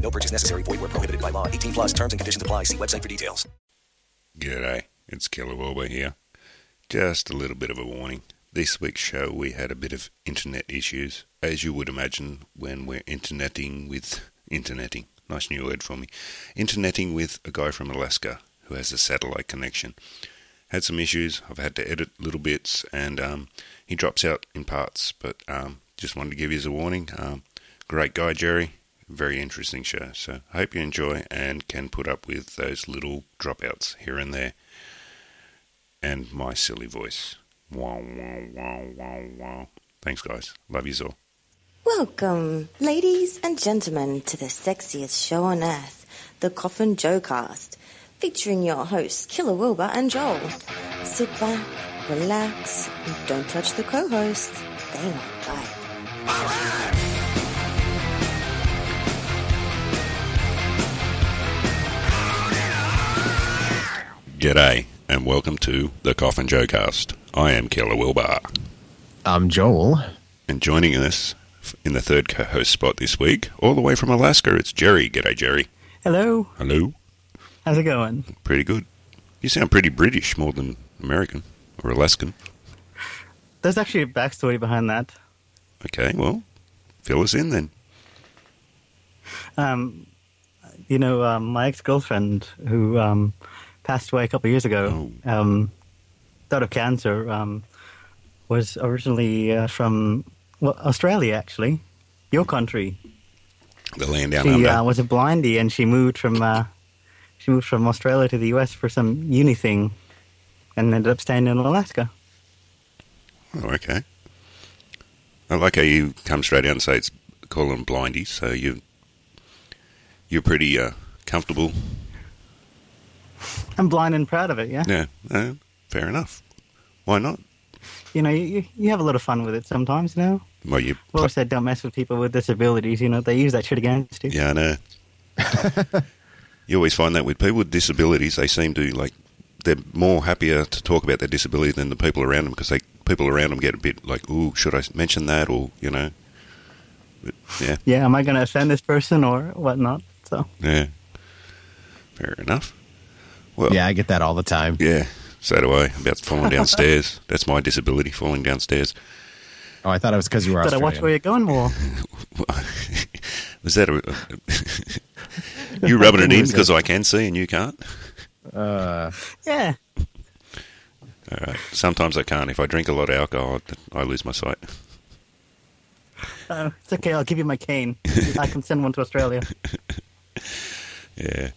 No purchase necessary. Void where prohibited by law. 18 plus terms and conditions apply. See website for details. G'day, it's Killer Wilbur here. Just a little bit of a warning. This week's show we had a bit of internet issues, as you would imagine when we're interneting with interneting. Nice new word for me. Interneting with a guy from Alaska who has a satellite connection. Had some issues. I've had to edit little bits, and um, he drops out in parts. But um, just wanted to give you a warning. Um, great guy, Jerry. Very interesting show. So I hope you enjoy and can put up with those little dropouts here and there. And my silly voice. Wow, wow, wow, wow, wow. Thanks, guys. Love you all. Welcome, ladies and gentlemen, to the sexiest show on earth, the Coffin Joe Cast, featuring your hosts, Killer Wilbur and Joel. Sit back, relax, and don't touch the co-hosts. They might bite. G'day, and welcome to the Coffin Joe Cast. I am Killer Wilbur. I'm Joel. And joining us in the third co-host spot this week, all the way from Alaska, it's Jerry. G'day, Jerry. Hello. Hello. How's it going? Pretty good. You sound pretty British more than American or Alaskan. There's actually a backstory behind that. Okay, well, fill us in then. Um, you know, um, my ex-girlfriend who um, passed away a couple of years ago, um, died of cancer, um, was originally uh, from well, Australia, actually, your country. The land down She under. uh, was a blindie, and she moved from uh, she moved from Australia to the U.S. for some uni thing, and ended up staying in Alaska. Oh, okay. I like how you come straight out and say it's call them blindies, so you you're pretty uh, comfortable. I'm blind and proud of it. Yeah. Yeah, uh, fair enough. Why not? You know, you, you have a lot of fun with it sometimes. You know. Well, you I've always said don't mess with people with disabilities. You know, they use that shit against you. Yeah, I know. you always find that with people with disabilities, they seem to like they're more happier to talk about their disability than the people around them because they people around them get a bit like, "Ooh, should I mention that?" or you know, but, yeah, Yeah, am I going to offend this person or whatnot? So yeah, fair enough. Well, Yeah, I get that all the time. yeah, so do I. About falling downstairs. That's my disability, falling downstairs. Oh, I thought it was because you were did I watch where you're going more? Was that a? you rubbing it in because I can see and you can't? Uh, Yeah. All right. Sometimes I can't. If I drink a lot of alcohol, I lose my sight. Uh, it's okay. I'll give you my cane. I can send one to Australia. Yeah.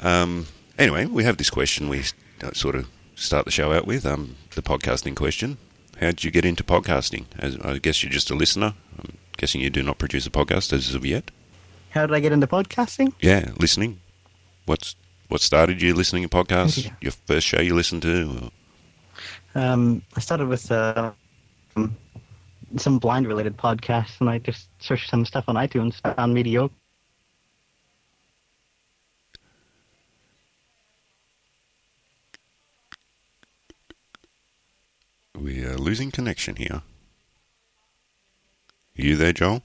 Um, anyway, we have this question we uh, sort of start the show out with um, the podcasting question. How did you get into podcasting? As, I guess you're just a listener. I'm guessing you do not produce a podcast as of yet. How did I get into podcasting? Yeah, listening. What's what started you listening to podcasts? Yeah. Your first show you listened to? Or, Um, I started with uh, some blind-related podcasts, and I just searched some stuff on iTunes, found mediocre. We are losing connection here. Are you there, Joel?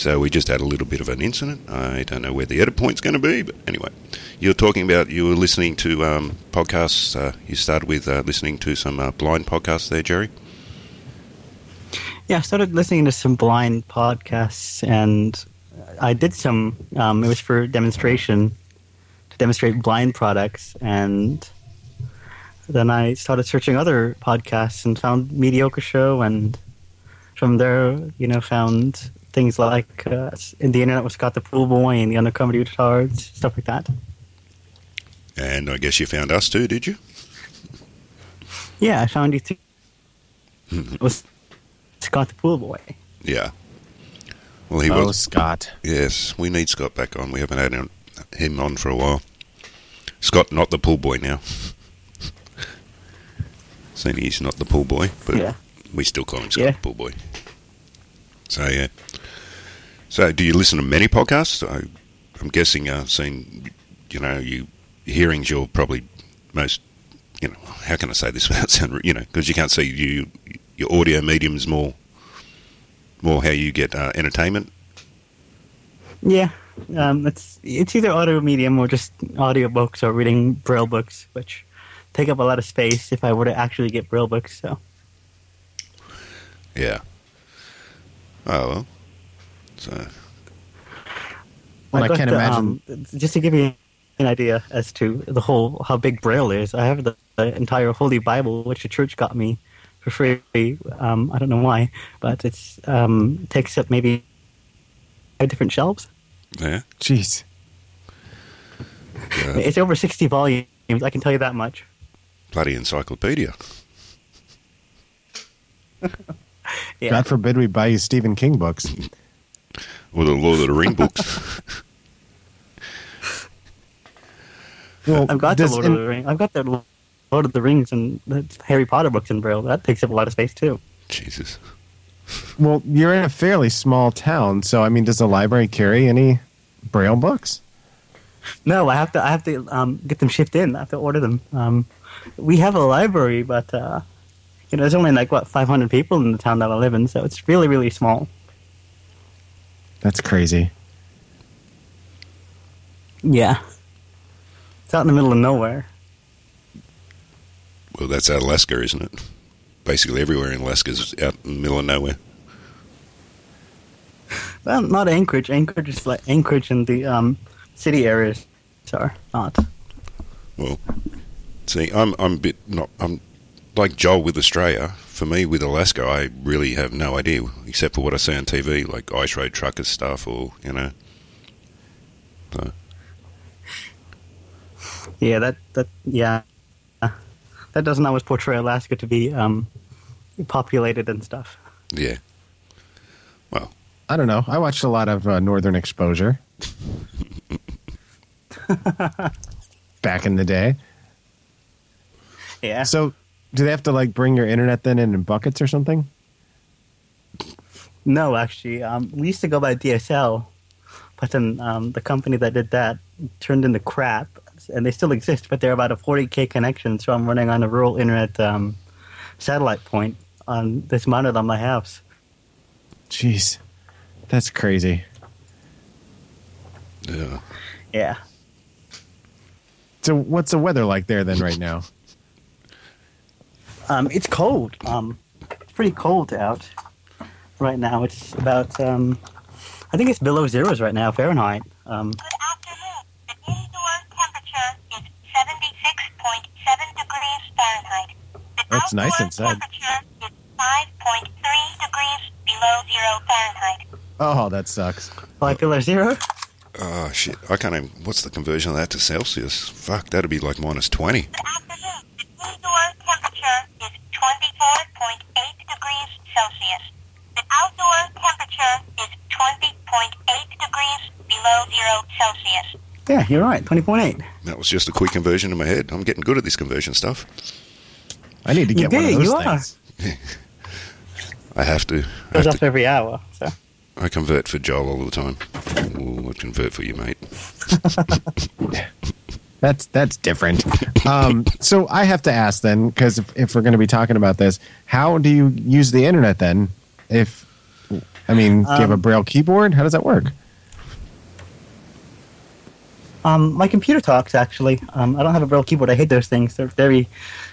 So we just had a little bit of an incident. I don't know where the edit point's going to be, but anyway, you're talking about you were listening to um, podcasts. Uh, you started with uh, listening to some uh, blind podcasts there, Jerry. Yeah, I started listening to some blind podcasts, and I did some. Um, it was for demonstration to demonstrate blind products, and then I started searching other podcasts and found Mediocre Show, and from there, you know, found things like uh, in the internet with Scott the Pool Boy and the Undercover Guitars, stuff like that. And I guess you found us too, did you? Yeah, I found you too. it was Scott the Pool Boy. Yeah. Well, he oh, was. Scott. Yes, we need Scott back on. We haven't had him, him on for a while. Scott, not the pool boy now. Seeing he's not the pool boy, but Yeah. we still call him Scott Yeah. the pool boy. So yeah. So do you listen to many podcasts? I, I'm guessing, uh, seeing, you know, you hearings you're probably most, you know, how can I say this without sounding, you know, because you can't see you, your audio medium's more, more how you get uh, entertainment. Yeah, um, it's it's either audio medium or just audio books or reading braille books, which take up a lot of space if I were to actually get braille books. So Yeah. Oh well. So Well, I got can't the, imagine- um, just to give you an idea as to the whole how big braille is, I have the, the entire Holy Bible, which the church got me for free. Um, I don't know why, but it's um, takes up maybe five different shelves. yeah. Jeez. yeah. It's over sixty volumes. I can tell you that much. Bloody encyclopedia. Yeah. God forbid we buy you Stephen King books. Or the Lord of the Ring books. Well, I've got the does- Lord of the Rings. I've got the Lord of the Rings and the Harry Potter books in braille. That takes up a lot of space too. Jesus. Well, you're in a fairly small town, so I mean, does the library carry any braille books? No, I have to. I have to um, get them shipped in. I have to order them. Um, we have a library, but uh, you know, there's only like what 500 people in the town that I live in, so it's really, really small. That's crazy. Yeah, it's out in the middle of nowhere. Well, that's out Alaska, isn't it? Basically, everywhere in Alaska is out in the middle of nowhere. Well, not Anchorage. Anchorage is like Anchorage and the um, city areas are not. Well, see, I'm I'm a bit not I'm like Joel with Australia. For me, with Alaska, I really have no idea except for what I see on TV, like ice road truckers stuff, or you know. So, Yeah, that that yeah, that doesn't always portray Alaska to be um, populated and stuff. yeah. Well, I don't know. I watched a lot of uh, Northern Exposure back in the day. Yeah. So, do they have to like bring your internet then in, in buckets or something? No, actually, um, we used to go by DSL, but then um, the company that did that turned into crap, and they still exist, but they're about a 40k connection. So I'm running on a rural internet um, satellite point on this mounted on my house. Jeez, that's crazy. yeah. Yeah. So, what's the weather like there then right now? Um, it's cold. Um, it's pretty cold out right now. It's about um, I think it's below zeros right now Fahrenheit. Um, Good afternoon. The indoor temperature is 76.7 degrees Fahrenheit. The That's nice outdoor inside. temperature is 5.3 degrees below zero Fahrenheit. Oh, that sucks. five below zero. Oh shit! I can't even. What's the conversion of that to Celsius? Fuck, that'd be like minus twenty. Good afternoon. The indoor temperature is 24.8 degrees Celsius. The outdoor temperature is 20.8 degrees below zero Celsius. Yeah, you're right. Twenty point eight. That was just a quick conversion in my head. I'm getting good at this conversion stuff. I need to You get one of did, those you are. things. I have to. I, Goes have up to, every hour. So I convert for Joel all the time. Ooh, I convert for you, mate. That's that's different. um, so I have to ask then, because if, if we're going to be talking about this, how do you use the internet then? If I mean, do you have a Um, braille keyboard? How does that work? um, my computer talks actually. Um, I don't have a braille keyboard. I hate those things. They're very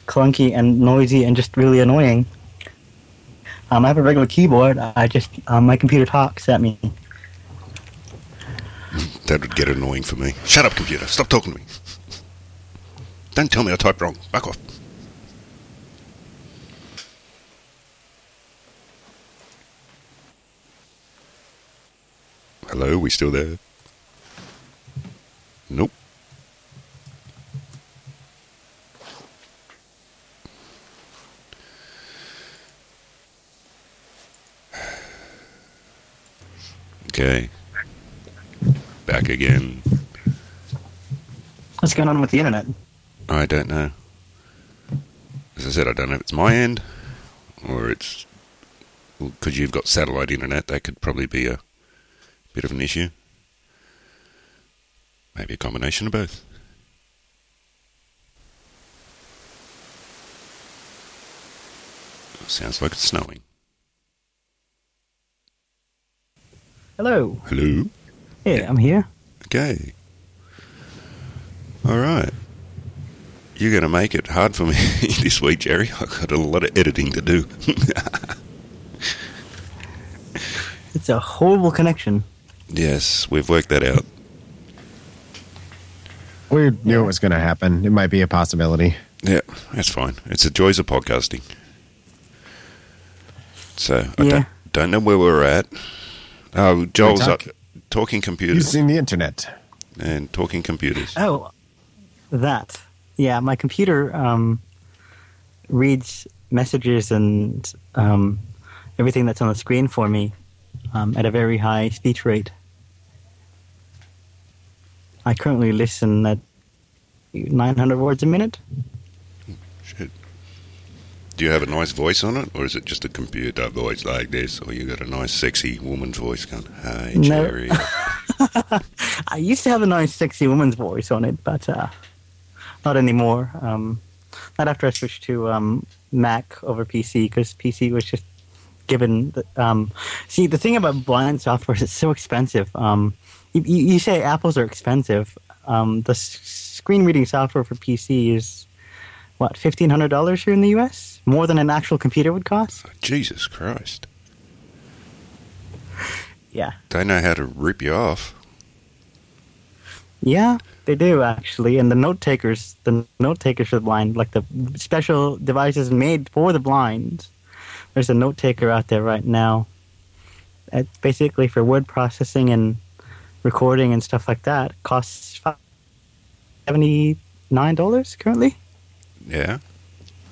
clunky and noisy and just really annoying. Um, I have a regular keyboard. I just um, my computer talks at me. That would get annoying for me. Shut up, computer. Stop talking to me. Don't tell me I typed wrong. Back off. Hello, we still there? Nope. Okay. Back again. What's going on with the internet? I don't know. As I said, I don't know if it's my end or it's because you've got satellite internet. That could probably be a bit of an issue. Maybe a combination of both. Sounds like it's snowing. Hello. Hello. Yeah, I'm here. Okay. All right. You're going to make it hard for me this week, Jerry. I've got a lot of editing to do. It's a horrible connection. yes, we've worked that out. We knew it was going to happen. It might be a possibility. Yeah, that's fine. It's the joys of podcasting. So, I Yeah. don't, don't know where we're at. Oh, Joel's talk- up. Talking computers Using the internet. and talking computers. Oh, that. Yeah, my computer um, reads messages and um, everything that's on the screen for me um, at a very high speech rate. I currently listen at 900 words a minute. Shit. Do you have a nice voice on it, or is it just a computer voice like this, or you got a nice, sexy woman's voice going, "Hi, No. I used to have a nice, sexy woman's voice on it, but uh, not anymore. Um, not after I switched to um, Mac over PC because PC was just given. The, um, see, the thing about blind software is it's so expensive. Um, you, you say apples are expensive. Um, the s- screen reading software for PC is what fifteen hundred dollars here in the U.S. More than an actual computer would cost. Jesus Christ! Yeah, They know how to rip you off. Yeah, they do actually, and the note takers, the note takers for the blind, like the special devices made for the blind. There's a note taker out there right now. It's basically for word processing and recording and stuff like that. Costs seventy nine dollars currently. Yeah.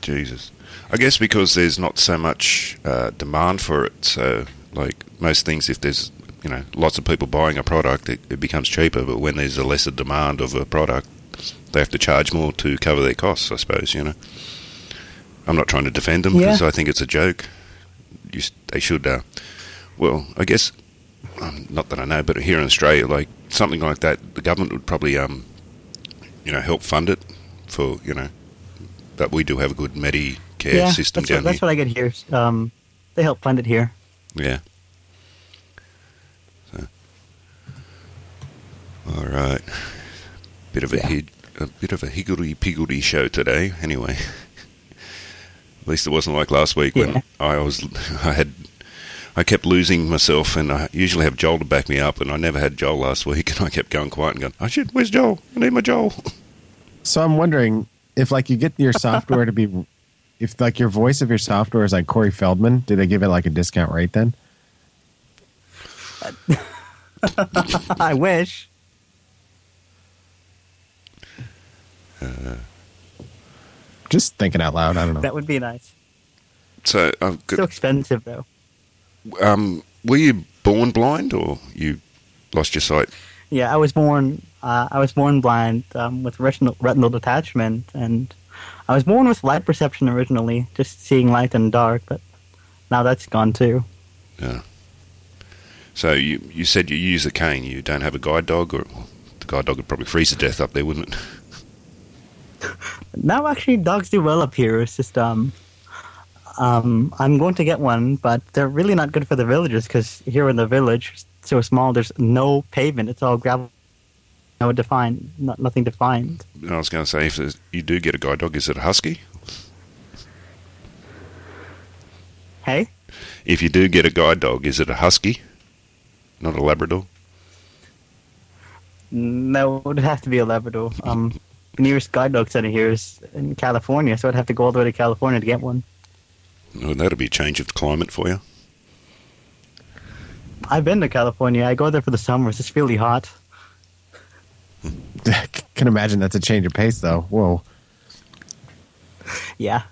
Jesus. I guess because there's not so much uh, demand for it. So, like most things, if there's you know lots of people buying a product, it, it becomes cheaper. But when there's a lesser demand of a product, they have to charge more to cover their costs. I suppose you know. I'm not trying to defend them because Yeah. I think it's a joke. You, they should. Uh, well, I guess um, not that I know, but here in Australia, like something like that, the government would probably um, you know help fund it for you know but we do have a good Medicare yeah, system that's, down what, that's what I get here. Um, they help fund it here. Yeah. So, all right. Bit of a Yeah. hig- a bit of a higgledy piggledy show today. Anyway, at least it wasn't like last week when I was I had I kept losing myself, and I usually have Joel to back me up, and I never had Joel last week, and I kept going quiet and going, "Oh should. where's Joel? I need my Joel." So I'm wondering if, like, you get your software to be, if like your voice of your software is like Corey Feldman, do they give it like a discount rate then? I wish. Just thinking out loud. I don't know. That would be nice. So, I've So expensive though. um, were you born blind, or you lost your sight? Yeah, I was born. Uh, I was born blind um, with retinal, retinal detachment, and I was born with light perception originally, just seeing light and dark. But now that's gone too. Yeah. So you you said you use a cane. You don't have a guide dog, or the guide dog would probably freeze to death up there, wouldn't it? Now, actually, dogs do well up here. It's just um, um, I'm going to get one, but they're really not good for the villagers because here in the village, so small, there's no pavement. It's all gravel. No defined, not, nothing defined. I was going to say, if you do get a guide dog, is it a husky? Hey, If you do get a guide dog, is it a husky, not a Labrador? no, it would have to be a Labrador. Um, nearest guide dog center here is in California, so I'd have to go all the way to California to get one. Oh, that'll be a change of climate for you. I've been to California. I go there for the summers. It's really hot. I Can imagine that's a change of pace, though. Whoa. Yeah.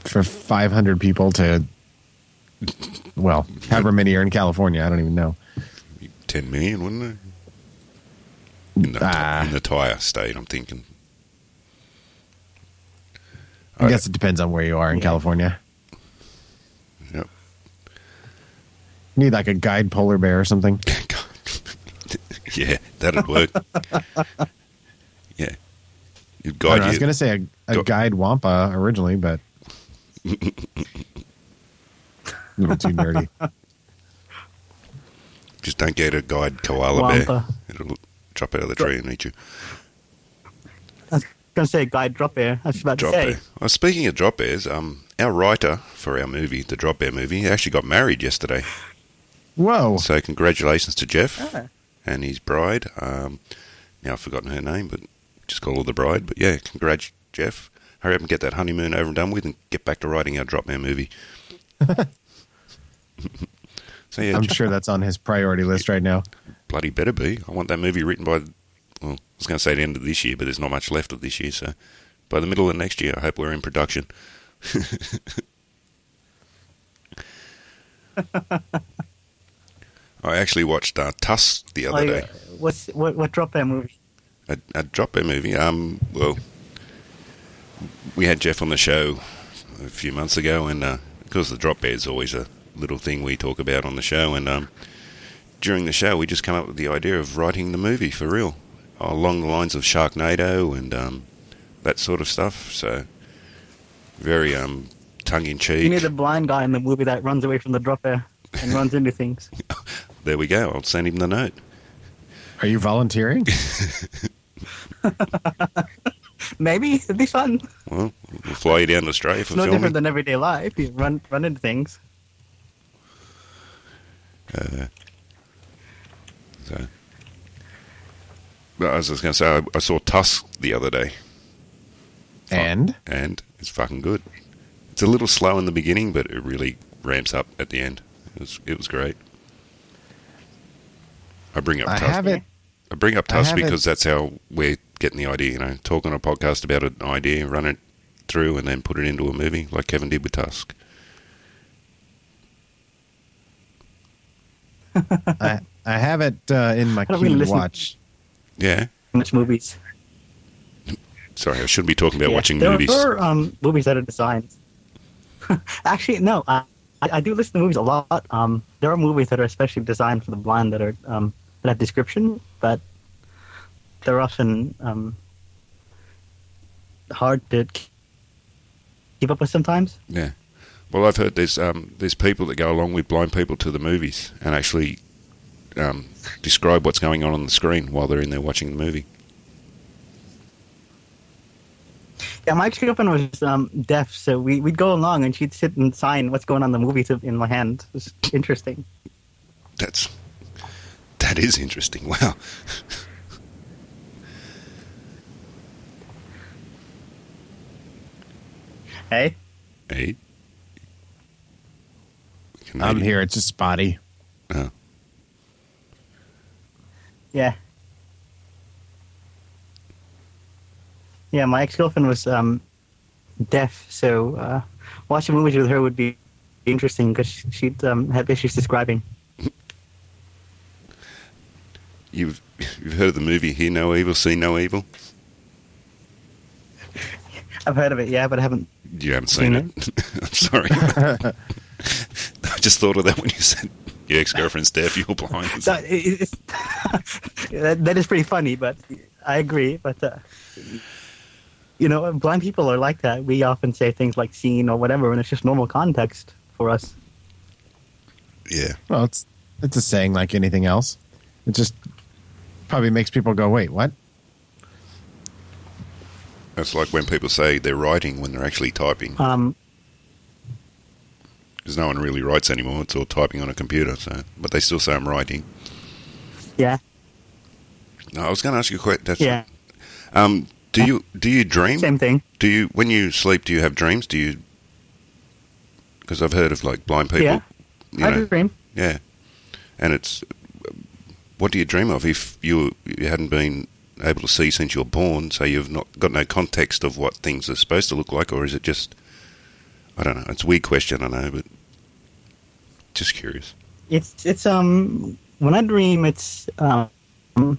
For 500 people to, well, however many are in California, I don't even know. 10 million, wouldn't it? In the, Ah. in the entire state, I'm thinking. I Okay. guess it depends on where you are in Yeah. California. Yep. You need like a guide polar bear or something. yeah, that'd work. yeah. You'd I, know, guide I was going to say a, a Go- guide wampa originally, but a little too nerdy. Just don't get a guide koala Wampa. bear. It'll drop out of the tree and eat you. I was going to say guide drop bear. I was about Drop to say. bear. Well, speaking of drop bears, um, our writer for our movie, the Drop Bear movie, actually got married yesterday. Whoa. So congratulations to Jeff Ah. and his bride. Um, now I've forgotten her name, but just call her the bride. But yeah, congrats, Jeff. Hurry up and get that honeymoon over and done with, and get back to writing our Drop Bear movie. so yeah, I'm sure that's on his priority list right now. Bloody better be. I want that movie written by. Well, I was going to say the end of this year, but there's not much left of this year. So by the middle of next year, I hope we're in production. I actually watched uh, Tusk the other Oh, day. What's what what drop bear movie? a, a drop bear movie. Um, well, we had Jeff on the show a few months ago, and uh, because the drop bear is always a little thing we talk about on the show, and um, during the show we just come up with the idea of writing the movie for real, along the lines of Sharknado and um, that sort of stuff. So very um, tongue in cheek. You need cheek. the blind guy in the movie that runs away from the drop bear and runs into things. There we go. I'll send him the note. Are you volunteering? Maybe it'd be fun. Well, we'll fly you down to Australia for It's no filming. different than everyday life. You run run into things. Uh, so, but as I was going to say, I, I saw Tusk the other day, and and it's fucking good. It's a little slow in the beginning, but it really ramps up at the end. It was it was great. I bring up I Tusk. haven't. I bring up Tusk haven't- because that's how we're getting the idea. You know, talk on a podcast about an idea, run it through, and then put it into a movie, like Kevin did with Tusk. I, I have it uh, in my queue really to watch. Yeah. Much movies. Sorry, I shouldn't be talking about Yeah, watching there movies. are um, movies that are designed. Actually, no. I, I do listen to movies a lot. Um, there are movies that are especially designed for the blind that are um, that have description, but they're often um, hard to keep up with sometimes. Yeah. Well, I've heard there's um, there's people that go along with blind people to the movies and actually um, describe what's going on on the screen while they're in there watching the movie. Yeah, my ex-girlfriend was um, deaf, so we, we'd go along and she'd sit and sign what's going on in the movie to, in my hand. It was interesting. That's that is interesting. Wow. Hey, Hey. I'm here. It's just spotty. Oh. Yeah, yeah. My ex-girlfriend was um, deaf, so uh, watching movies with her would be interesting because she'd um, have issues describing. You've you've heard of the movie Hear No Evil, See No Evil? I've heard of it, yeah, but I haven't. You haven't seen Seen it. I'm sorry. I just thought of that when you said your ex girlfriend's deaf, you're blind. That, it, that, that is pretty funny, but I agree. But uh, you know, blind people are like that. We often say things like "seen" or whatever, and it's just normal context for us. Yeah. Well, it's it's a saying like anything else. It just probably makes people go, "Wait, what?" That's like when people say they're writing when they're actually typing. Um, Because no one really writes anymore. It's all typing on a computer. So, But they still say I'm writing. yeah, No, I was going to ask you a question. That's, yeah, Um, do you do you dream? same thing. Do you when you sleep? Do you have dreams? Do you? Because I've heard of like blind people Yeah. you I know, dream. yeah, and it's what do you dream of if you you hadn't been able to see since you were born, so you've not got no context of what things are supposed to look like, or is it just I don't know. It's a weird question, I know, but just curious. It's it's um when I dream, it's um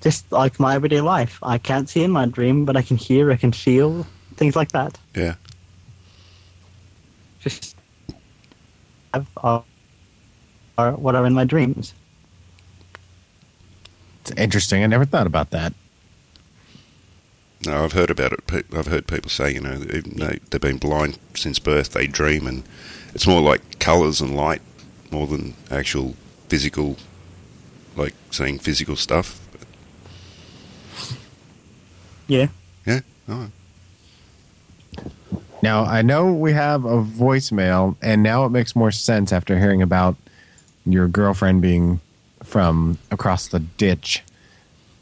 just like my everyday life. I can't see in my dream, but I can hear, I can feel things like that. Yeah. Just have uh, are what are in my dreams. It's interesting. I never thought about that. No, I've heard about it. I've heard people say, you know, even though they've been blind since birth, they dream, and it's more like colours and light more than actual physical, like seeing physical stuff. Yeah. Yeah. Oh, Now I know we have a voicemail, and now it makes more sense after hearing about your girlfriend being from across the ditch.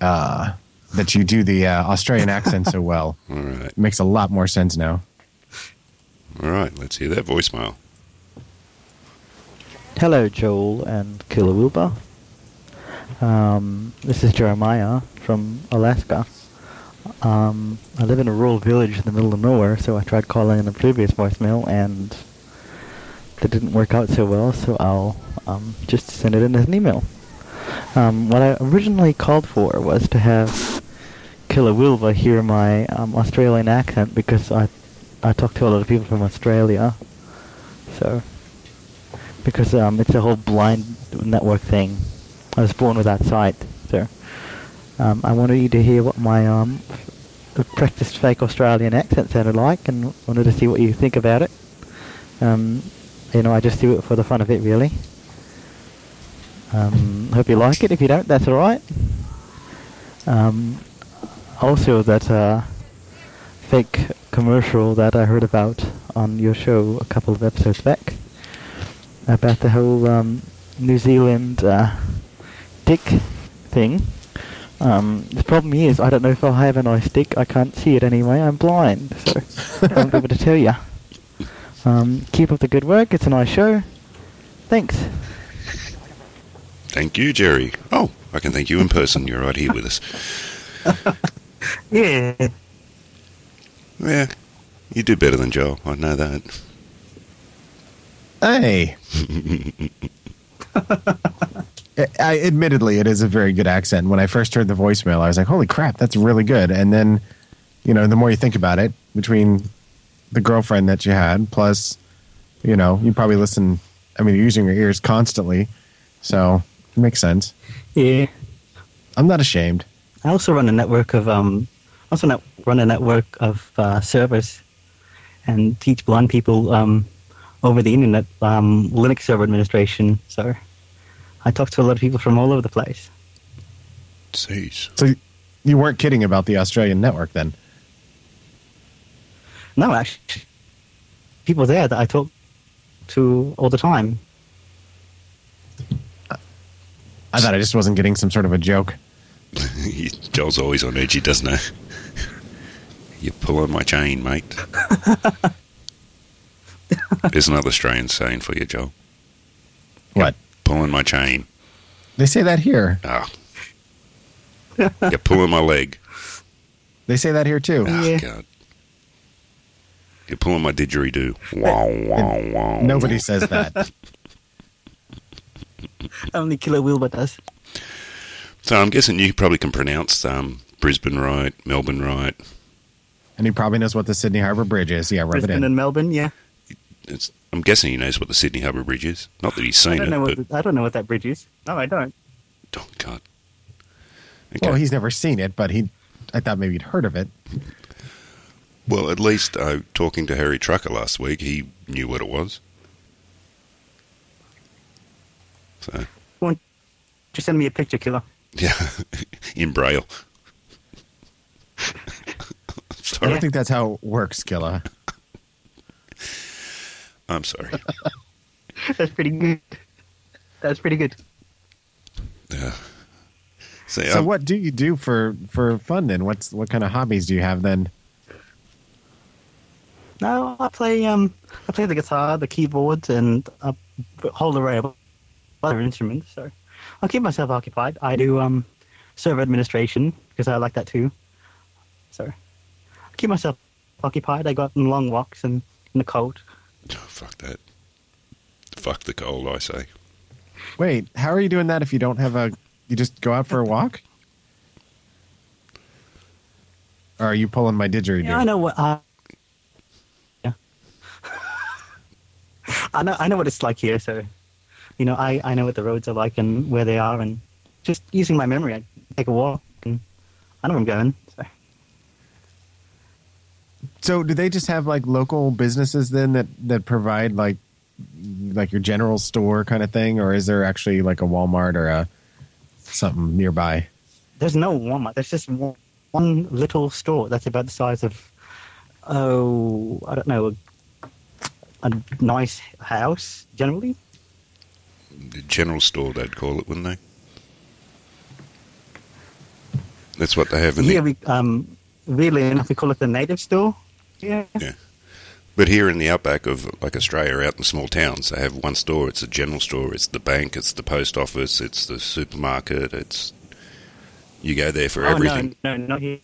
Uh, that you do the uh, Australian accent so well. all right. It makes a lot more sense now. All right. Let's hear that voicemail. Hello, Joel and Killer Wilbur. Um, this is Jeremiah from Alaska. Um, I live in a rural village in the middle of nowhere, so I tried calling in the previous voicemail, and that didn't work out so well, so I'll um, just send it in as an email. Um, what I originally called for was to have Killer Wilbur hear my um, Australian accent because I I talk to a lot of people from Australia, so because um, it's a whole blind network thing. I was born with that sight, so um, I wanted you to hear what my um, practiced fake Australian accent sounded like, and wanted to see what you think about it. Um, you know, I just do it for the fun of it, really. Um, hope you like it. If you don't, that's all right. Um, also, that uh, fake commercial that I heard about on your show a couple of episodes back about the whole um, New Zealand uh, dick thing. Um, the problem is, I don't know if I have a nice dick. I can't see it anyway. I'm blind, so I won't be able to tell you. Um, keep up the good work. It's a nice show. Thanks. Thank you, Jerry. Oh, I can thank you in person. You're right here with us. Yeah. Yeah. You do better than Joel. I know that. Hey. I, I admittedly, it is a very good accent. When I first heard the voicemail, I was like, "Holy crap, that's really good!" And then, you know, the more you think about it, between the girlfriend that you had, plus, you know, you probably listen. I mean, you're using your ears constantly, so it makes sense. Yeah. I'm not ashamed. I also run a network of um, also net, run a network of uh, servers, and teach blind people um, over the internet um, Linux server administration. So I talk to a lot of people from all over the place. Jeez. So you weren't kidding about the Australian network then? No, actually, people there that I talk to all the time. I thought I just wasn't getting some sort of a joke. Joel's always on edge, doesn't he? You're pulling my chain, mate. There's another Australian saying for you, Joel. What? Pulling my chain. They say that here. Ah. You're pulling my leg. They say that here too. Oh, Yeah. God. You're pulling my didgeridoo. Wow, wow, wow. Nobody says that. Only Killer Wilbur does. So I'm guessing you probably can pronounce um, Brisbane right, Melbourne right. and he probably knows what the Sydney Harbor Bridge is. Yeah, rub it Brisbane in. and Melbourne, yeah. It's, I'm guessing he knows what the Sydney Harbour Bridge is. Not that he's I seen don't it, know what the, I don't know what that bridge is. No, I don't. oh God. Okay. Well, he's never seen it, but he. I thought maybe he'd heard of it. Well, at least uh, talking to Harry Trucker last week, he knew what it was. So, Just send me a picture, Killer. yeah, in Braille. I don't think that's how it works, Killa. I'm sorry. That's pretty good. That's pretty good. Yeah. See, So, um, what do you do for for fun then? What's what kind of hobbies do you have then? No, I play um, I play the guitar, the keyboards, and a whole array of other instruments. So I'll keep myself occupied. I do um, server administration because I like that too. So I keep myself occupied. I go out on long walks and in the cold. Oh, fuck that. Fuck the cold, I say. Wait, how are you doing that if you don't have a? You just go out for a walk? Or are you pulling my didgeridoo? Yeah, I know what. Uh, yeah, I know. I know what it's like here. So, you know, I I know what the roads are like and where they are, and just using my memory, I take a walk and I know where I'm going. So. So, do they just have like local businesses then that that provide like like your general store kind of thing, or is there actually like a Walmart or a something nearby? There's no Walmart. There's just one, one little store that's about the size of oh, I don't know, a, a nice house generally. The general store, they'd call it, wouldn't they? That's what they have in Here the. we um, really enough we call it the native store. Yeah. Yeah. But here in the outback of like Australia, out in small towns, they have one store. It's a general store. It's the bank. It's the post office. It's the supermarket. It's you go there for oh everything. no, no, not here.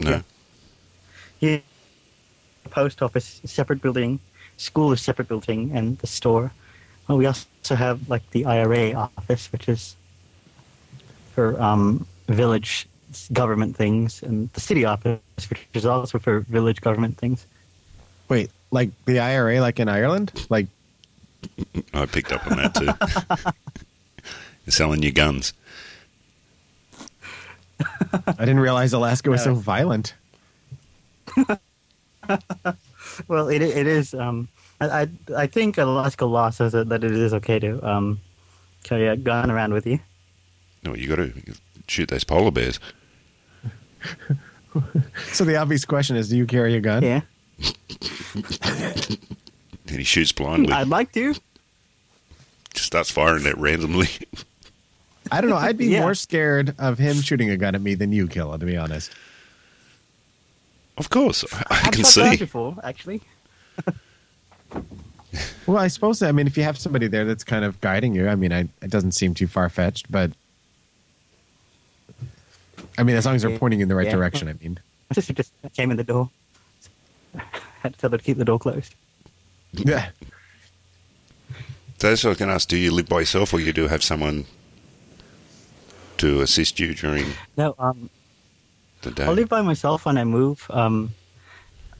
No, Here, post office separate building, school is separate building, and the store. Well, we also have like the IRA office, which is for um, village government things, and the city office, which is also for village government things. Wait, like the IRA, like in Ireland? Like, I picked up on that too. They're selling you guns. I didn't realize Alaska was so violent. Well, it it is. Um, I, I I think Alaska law says that, that it is okay to um, carry a gun around with you. No, you got to shoot those polar bears. So the obvious question is, do you carry a gun? Yeah, And he shoots blindly. I'd like to. Just starts firing it randomly. I don't know. I'd be Yeah. more scared of him shooting a gun at me than you, Killa, to be honest. of course, I, I I've can shot guns see. before, actually. Well, I suppose, I mean, if you have somebody there that's kind of guiding you, I mean, I, it doesn't seem too far fetched, but I mean, as long as they're pointing in the right Yeah. direction, I mean. My sister just came in the door. I had to tell her to keep the door closed. Yeah. So that's what I was going to ask. Do you live by yourself, or you do have someone to assist you during No, um, the day? I'll live by myself when I move. Um,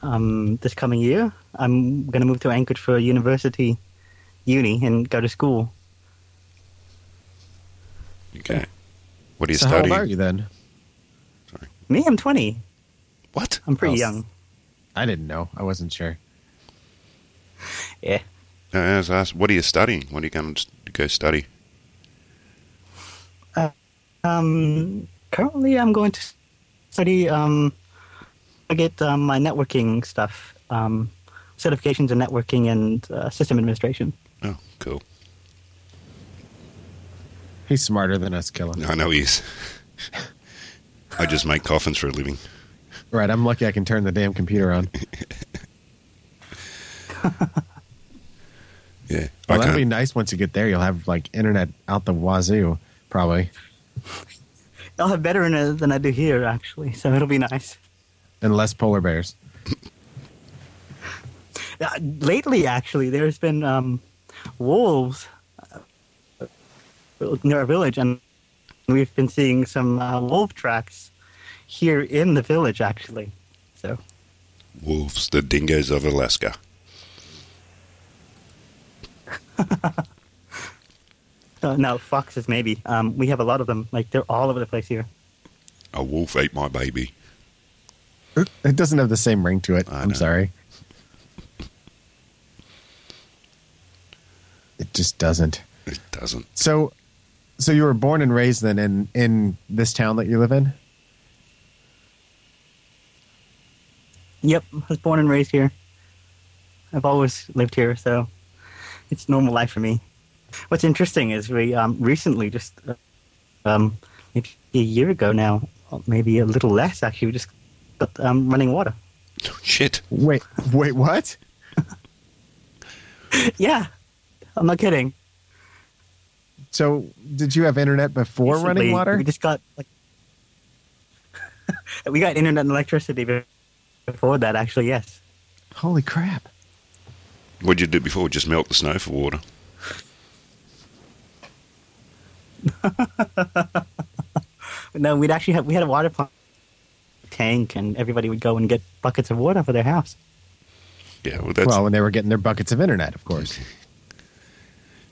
um, this coming year, I'm going to move to Anchorage for university, uni, and go to school. Okay. What are you So how old studying? are you then? Me, I'm 20. What? I'm pretty young. I didn't know. I wasn't sure. Yeah. No, I was asked, what are you studying? What are you going to go study? Um, currently, I'm going to study. Um, I get um, my networking stuff, um, certifications in networking and uh, system administration. Oh, cool. He's smarter than us, Killa. I know he is. I just make coffins for a living. Right. I'm lucky I can turn the damn computer on. Yeah. Well, that'd be nice once you get there. You'll have like internet out the wazoo, probably. I'll have better in it than I do here, actually, so it'll be nice. And less polar bears. Uh, lately, actually, there's been um, wolves uh, near our village, and we've been seeing some uh, wolf tracks here in the village, actually. So, wolves, the dingoes of Alaska. uh, no, foxes maybe. Um, we have a lot of them. Like they're all over the place here. A wolf ate my baby. It doesn't have the same ring to it. I I'm know. sorry. It just doesn't. It doesn't. So, so you were born and raised then in in this town that you live in? Yep, I was born and raised here. I've always lived here, so it's normal life for me. What's interesting is we um, recently, just uh, um, maybe a year ago now, maybe a little less actually, we just got um, running water. Shit. Wait, wait, what? Yeah, I'm not kidding. So, did you have internet before running water? We just got like we got internet and electricity before that. Actually, yes. Holy crap! What did you do before? Just melt the snow for water? No, we'd actually have we had a water pump tank, and everybody would go and get buckets of water for their house. Yeah, well, that's well, when they were getting their buckets of internet, of course.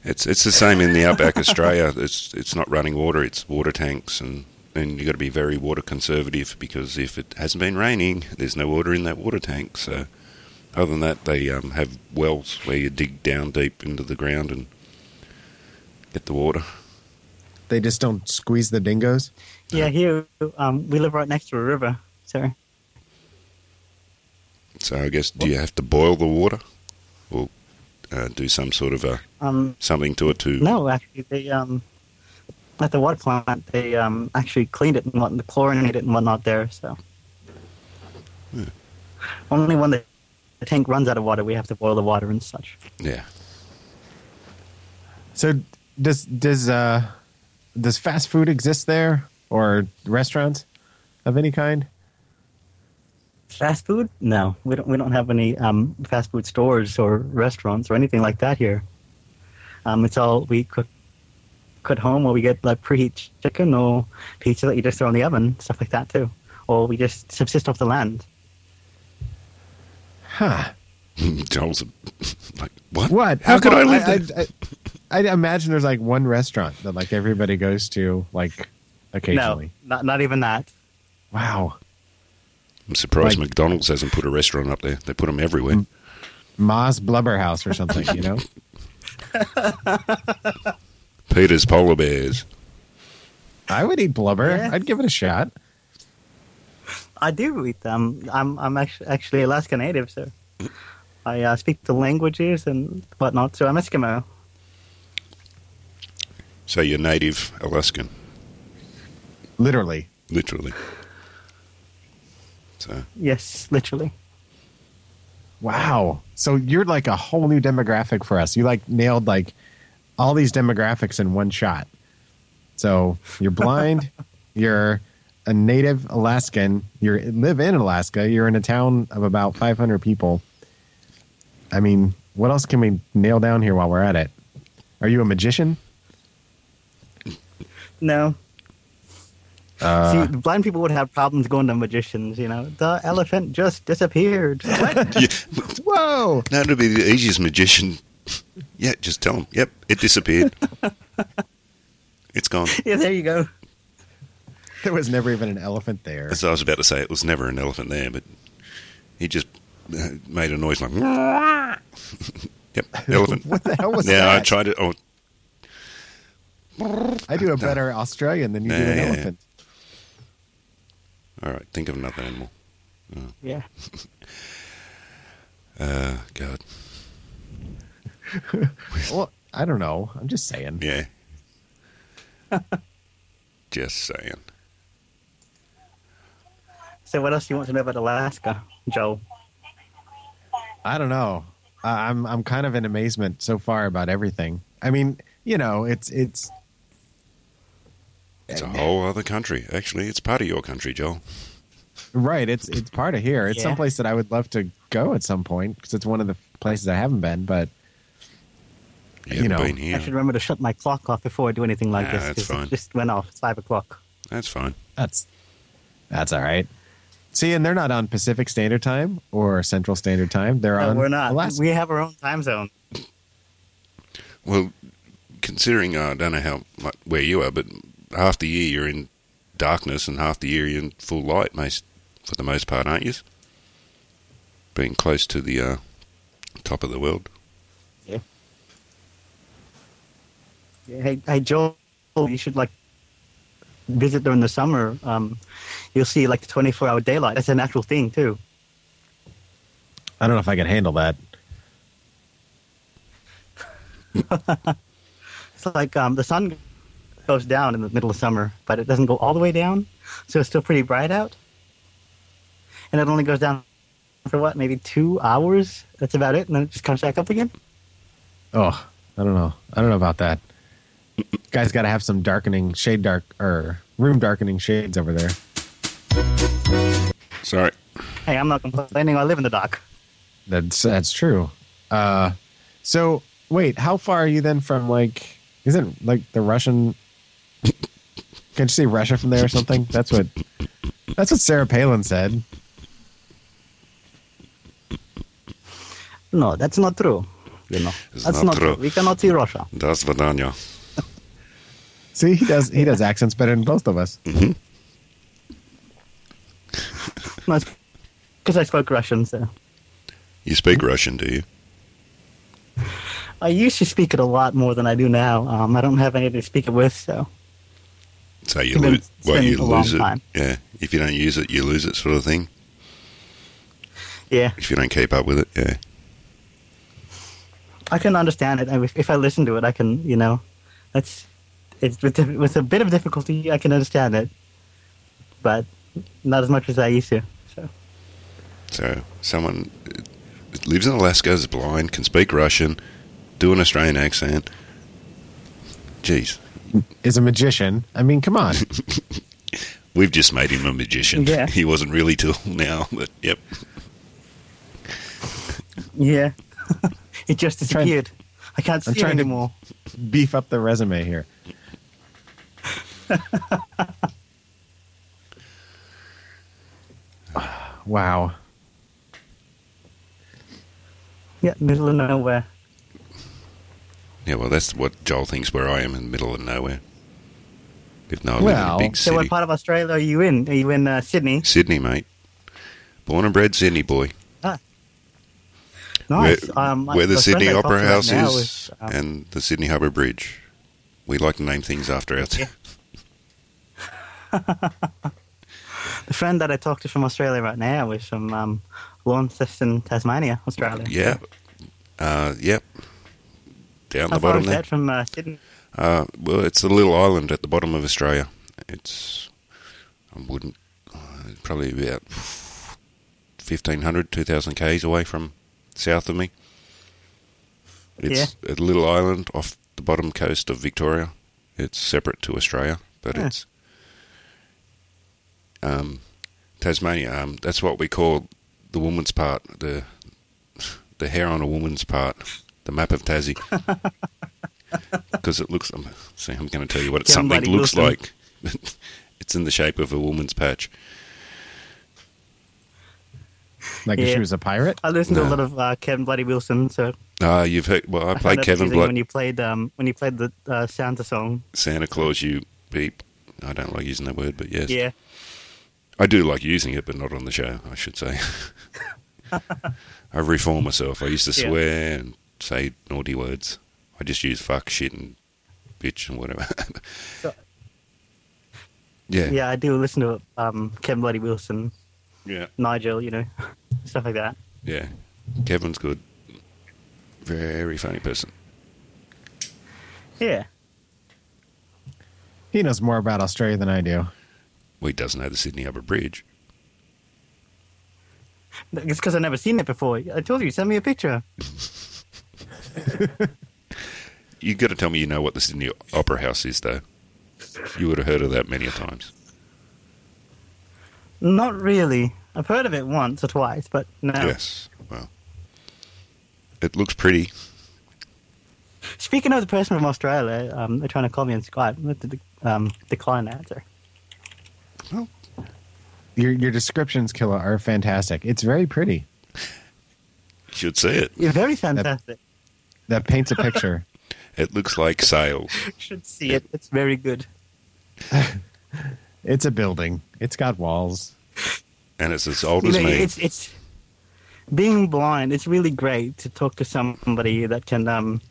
it's it's the same in the outback Australia. It's it's not running water; it's water tanks, and and you've got to be very water conservative because if it hasn't been raining, there's no water in that water tank. So, other than that, they um, have wells where you dig down deep into the ground and get the water. They just don't squeeze the dingoes. Yeah, here um, we live right next to a river. So So I guess do you have to boil the water, or uh, do some sort of a um, something to it to? no, actually, they um, at the water plant they um, actually cleaned it and what, chlorinated it and whatnot there. So only when the, the tank runs out of water, we have to boil the water and such. Yeah. So, does does uh does fast food exist there or restaurants of any kind? Fast food? No, we don't. We don't have any um, fast food stores or restaurants or anything like that here. Um, it's all we cook cook at home, or we get like preheat chicken or pizza that you just throw in the oven, stuff like that too. Or we just subsist off the land. Huh? Joel's like, what? What? How could I come- live there? I, I, I imagine there's like one restaurant that like everybody goes to like occasionally. No, not not even that. Wow. I'm surprised Like- McDonald's hasn't put a restaurant up there. They put them everywhere. Ma's Blubber House or something, you know? Peter's Polar Bears. I would eat blubber. Yeah. I'd give it a shot. I do eat them. I'm I'm actually, actually Alaska native, so I uh, speak the languages and whatnot. So I'm Eskimo. So you're native Alaskan, Literally. literally. So Yes, literally. Wow. So you're like a whole new demographic for us. You like nailed like all these demographics in one shot. So you're blind, you're a native Alaskan, you live in Alaska, you're in a town of about 500 people. I mean, what else can we nail down here while we're at it? Are you a magician? No. Uh, See, blind people would have problems going to magicians. You know, the elephant just disappeared. yeah, whoa! that'd be the easiest magician. Yeah, just tell them. Yep, it disappeared. it's gone. yeah, there you go. There was never even an elephant there. As I was about to say, it was never an elephant there, but he just uh, made a noise like. yep, elephant. What the hell was yeah, that? I tried it. Oh, I do a better Australian than you do an yeah, yeah. elephant. All right. Think of another animal. Yeah. Uh, God. Well, I don't know. I'm just saying. Yeah. just saying. So, what else do you want to know about Alaska, Joe? I don't know. I- I'm I'm kind of in amazement so far about everything. I mean, you know, it's it's It's a whole other country. Actually, it's part of your country, Joel. right. It's it's part of here. It's Yeah. someplace that I would love to go at some point because it's one of the places I haven't been. But You, You know, been here. I should remember to shut my clock off before I do anything like Nah, this. that's 'cause fine. It just went off. It's five o'clock. That's fine. that's that's all right. See, and they're not on Pacific Standard Time or Central Standard Time. They're No, on. we're not. Alaska. We have our own time zone. Well, considering uh, I don't know how where you are, but half the year you're in darkness and half the year you're in full light, most for the most part, aren't you? Being close to the uh, top of the world. Yeah, Hey, hey, Joel, you should like visit during the summer. Um, you'll see like the 24 hour daylight. That's an actual thing too. I don't know if I can handle that. It's like um, the sun goes down in the middle of summer, but it doesn't go all the way down, so it's still pretty bright out. And it only goes down for what, maybe two hours. That's about it, and then it just comes back up again. Oh, I don't know. I don't know about that. Guy's got to have some darkening shade dark or room darkening shades over there. Sorry. Hey, I'm not complaining. I live in the dark. That's that's true. Uh, so wait, how far are you then from like? Isn't like the Russian? Can you see Russia from there or something? That's what. That's what Sarah Palin said. No, that's not true. You know, It's that's not not, true. true. We cannot see Russia. Das Vadanya. See, he does he does accents better than both of us. No, because I spoke Russian. So You speak Russian, do you? I used to speak it a lot more than I do now. Um, I don't have anybody to speak it with, so So you lose. Well, you lose it. time. Yeah. If you don't use it, you lose it, sort of thing. yeah, If you don't keep up with it, yeah. I can understand it. If I listen to it, I can. You know, that's it's with with a bit of difficulty. I can understand it, but not as much as I used to. So So someone lives in Alaska, is blind, can speak Russian, do an Australian accent. Jeez, Is a magician. I mean, come on. we've just made him a magician. Yeah. He wasn't really till now, but yep. yeah, it just disappeared. I can't see I'm it trying to- anymore. Beef up the resume here. wow. Yeah, middle of nowhere. Yeah, well, that's what Joel thinks where I am in the middle of nowhere. If not, I Well- big So, what part of Australia are you in? Are you in uh, Sydney? Sydney, mate. Born and bred Sydney boy. Nice. Where, um, where the Sydney Opera House is is, um, and the Sydney Harbour Bridge. We like to name things after our. The friend that I talked to from Australia right now is from um, Launceston, Tasmania, Australia. Yeah. Uh, yep. Down How the bottom there. that from uh, Sydney? Uh, well, it's a little island at the bottom of Australia. It's, I wouldn't, uh, probably about 1,500, 2,000 k's away from south of me. It's a little island off the bottom coast of Victoria. It's separate to Australia, but Yeah. it's um, Tasmania. Um, that's what we call the woman's part, the the hair on a woman's part, the map of Tassie because it looks. I'm, see, I'm going to tell you what Kevin something Bloody looks Wilson. like. it's in the shape of a woman's patch. Like if she was a pirate? I listened to a lot of uh, Kevin Bloody Wilson, so Ah, you've heard. Well, I, I played Kevin amusing Blood, when you played um, when you played the uh, Santa song. Santa Claus. You beep. I don't like using that word, but yes, Yeah, I do like using it, but not on the show. I should say. I reform myself. I used to Yeah. swear and say naughty words. I just use fuck, shit, and bitch and whatever. So- yeah, yeah, I do listen to um, Kevin Bloody Wilson, yeah, Nigel, you know, stuff like that. yeah. Kevin's good. Very funny person. Yeah, He knows more about Australia than I do. Well, he doesn't know the Sydney Harbour Bridge. it's because I've never seen it before. I told you, send me a picture. You got to tell me you know what the Sydney Opera House is, though. You would have heard of that many a times. Not really. I've heard of it once or twice, but no. Yes. Well, it looks pretty. Speaking of the person from Australia, um, they're trying to call me on Skype. I have to um, decline that answer. Your your descriptions, Killer, are fantastic. It's very pretty. You should see it. You're very fantastic. That paints a picture. It looks like sails. You should see it. It's very good. it's a building. It's got walls. And it's as old You as know, me. it's it's being blind. It's really great to talk to somebody that can um,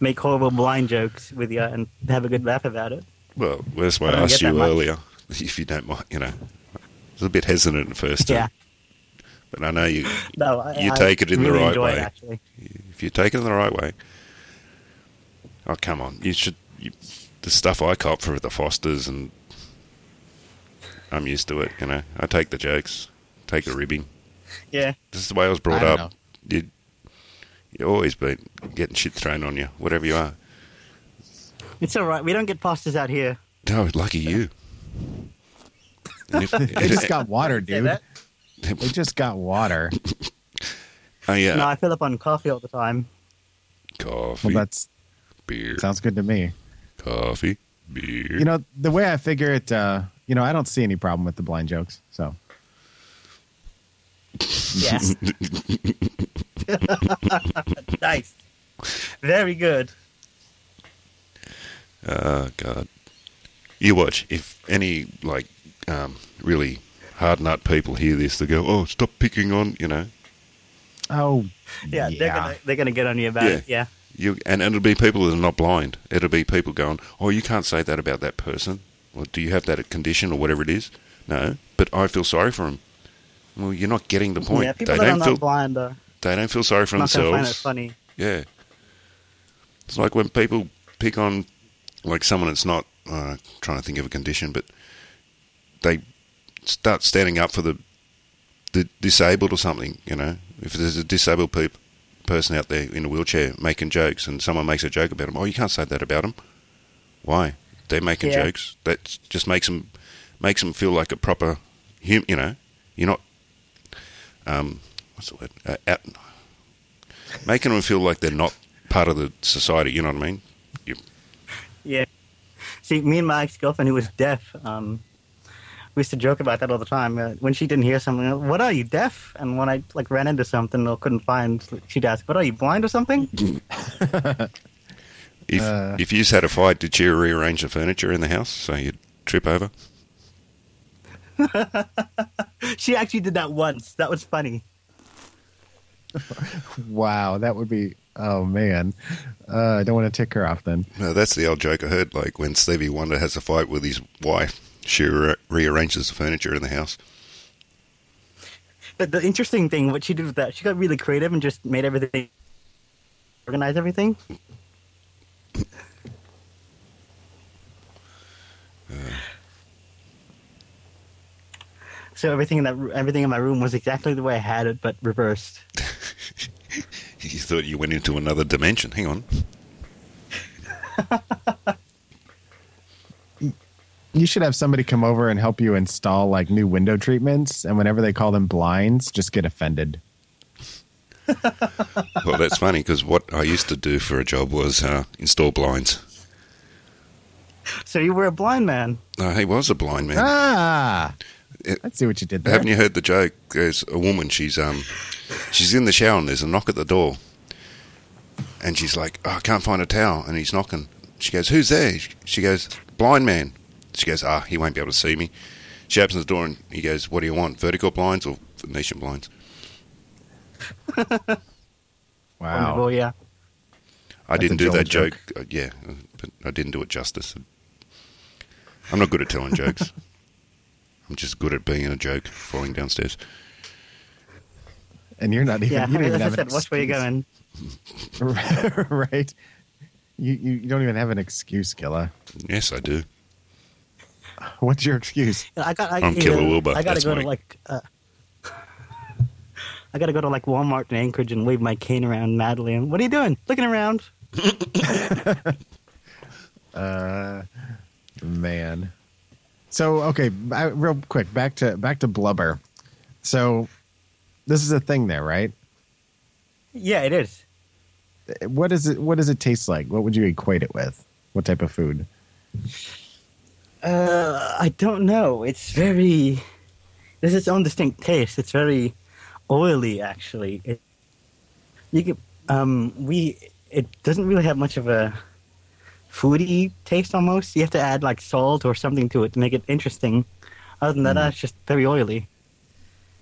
make horrible blind jokes with you and have a good laugh about it. Well, that's why I I don't asked you that much. earlier, if you don't mind, you know. I was a bit hesitant at first. to- Yeah. But I know you, No, I, you I take it in really the right way. It, actually, if you take it in the right way. Oh, come on. You should. You, the stuff I cop for the Fosters, and I'm used to it, you know. I take the jokes, take the ribbing. Yeah. This is the way I was brought I don't up. You, you always been getting shit thrown on you, whatever you are. It's all right. We don't get pastas out here. No, lucky you. And if- They just got water, dude. That? They just got water. oh yeah, No, I fill up on coffee all the time. coffee, Well, that's beer, sounds good to me. coffee, beer. You know, the way I figure it, uh, you know, I don't see any problem with the blind jokes. So Yes. nice. Very good. Oh God! You watch if any like um, really hard nut people hear this, they go, "Oh, stop picking on," you know. Oh, Yeah, they're gonna they're gonna get on you about Yeah. it. Yeah. You and, and it'll be people that are not blind. It'll be people going, "Oh, you can't say that about that person. Well, do you have that condition or whatever it is?" No, but I feel sorry for them. Well, you're not getting the point. Yeah, people they that are don't not feel blind are they don't feel sorry for not gonna find it funny. Yeah. It's like when people pick on like someone that's not uh, trying to think of a condition, but they start standing up for the the disabled or something. You know, if there's a disabled peop person out there in a wheelchair making jokes, and someone makes a joke about them, oh, you can't say that about them. Why? They're making Yeah. jokes. That just makes them makes them feel like a proper, hum, you know. You're not. Um, what's the word? Uh, out, making them feel like they're not part of the society. You know what I mean? You, Yeah. See, me and my ex girlfriend, who was deaf, um, we used to joke about that all the time. Uh, when she didn't hear something, what are you deaf? And when I like ran into something or couldn't find, she'd ask, "What are you blind or something?" if Uh. if you had a fight, did you rearrange the furniture in the house so you'd trip over? she actually did that once. That was funny. wow, that would be. Oh man, uh, I don't want to tick her off then. No, that's the old joke I heard. Like when Stevie Wonder has a fight with his wife, she re- rearranges the furniture in the house. But the interesting thing, what she did with that, she got really creative and just made everything, organize everything. So everything in that everything in my room was exactly the way I had it, but reversed. You thought you went into another dimension. Hang on. You should have somebody come over and help you install like new window treatments, and whenever they call them blinds, just get offended. Well, that's funny because what I used to do for a job was uh, install blinds. So you were a blind man. No, he was a blind man. Ah, It- let's see what you did there. Haven't you heard the joke? There's a woman. She's um, she's in the shower and there's a knock at the door, and she's like, oh, "I can't find a towel," and he's knocking. She goes, "Who's there?" She goes, "Blind man." She goes, "Ah, he won't be able to see me." She opens the door and he goes, "What do you want? Vertical blinds or Venetian blinds?" Wow. Well, yeah. I That's didn't do that joke. joke. Uh, yeah, uh, but I didn't do it justice. I'm not good at telling jokes. I'm just good at being in a joke, falling downstairs. And you're not even. Yeah. you don't even As I have an said, watch where you're going. right. You, you you don't even have an excuse, Killer. Yes, I do. What's your excuse? I got. I, I'm you Killer know, Wilbur, I gotta that's go my- to like. Uh, I gotta go to like Walmart in Anchorage and wave my cane around madly. And what are you doing? Looking around. Uh, man. So okay, I, real quick, back to back to blubber. So this is a thing there, right? Yeah, it is. What is it? What does it taste like? What would you equate it with? What type of food? Uh, I don't know. It's very. There's its own distinct taste. It's very oily, actually. It, you can, um, we. It doesn't really have much of a foodie taste. Almost, you have to add like salt or something to it to make it interesting. Other than that, it's just very oily,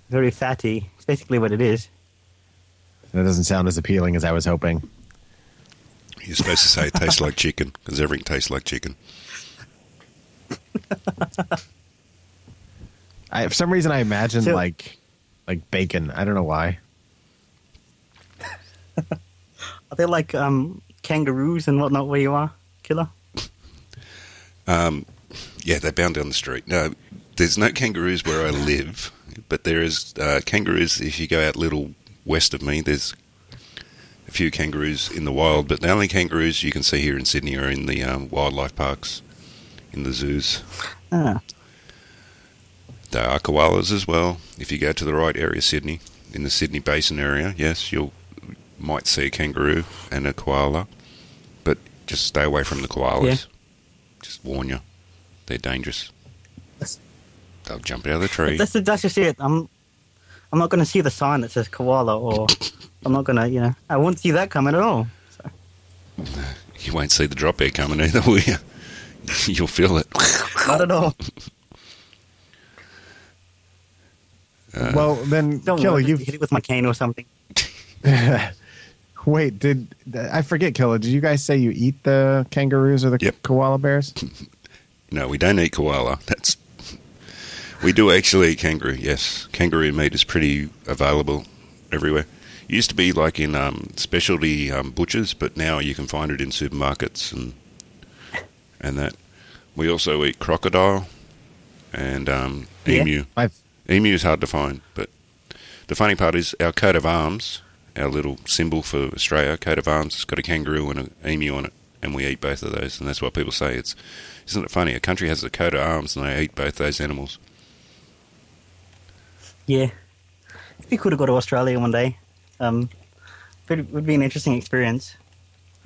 very fatty. It's basically what it is. That doesn't sound as appealing as I was hoping. You're supposed to say it tastes like chicken because everything tastes like chicken. I, for some reason, I imagine So- like like bacon. I don't know why. Are they like um, kangaroos and whatnot where you are, killer? Um, yeah, they're bound down the street. No, there's no kangaroos where I live, but but there is uh, kangaroos. If you go out a little west of me, there's a few kangaroos in the wild, but the only kangaroos you can see here in Sydney are in the um, wildlife parks, in the zoos. Ah. There are koalas as well. If you go to the right area, Sydney, in the Sydney Basin area, yes, you'll might see a kangaroo and a koala, but just stay away from the koalas. Yeah. Just warn you, they're dangerous. They'll jump out of the tree. That's, that's just it. I'm, I'm not going to see the sign that says koala, or I'm not going to, you know, I won't see that coming at all. You won't see the drop bear coming either, will you? You'll feel it. Not at all. Uh, well, then, Don't Killer, you hit it with my cane or something. wait. Did I forget, Killer? Did you guys say you eat the kangaroos or the Yep. koala bears? No, we don't eat koala. That's we do actually eat kangaroo. Yes, kangaroo meat is pretty available everywhere. It used to be like in um, specialty um, butchers, but now you can find it in supermarkets and and that. We also eat crocodile and um, Yeah. emu. I've Emu is hard to find, but the funny part is our coat of arms, our little symbol for Australia, coat of arms, has got a kangaroo and an emu on it, and we eat both of those, and that's what people say. It's isn't it funny? A country has a coat of arms, and they eat both those animals. Yeah. If you could have go to Australia one day, um, it would be an interesting experience.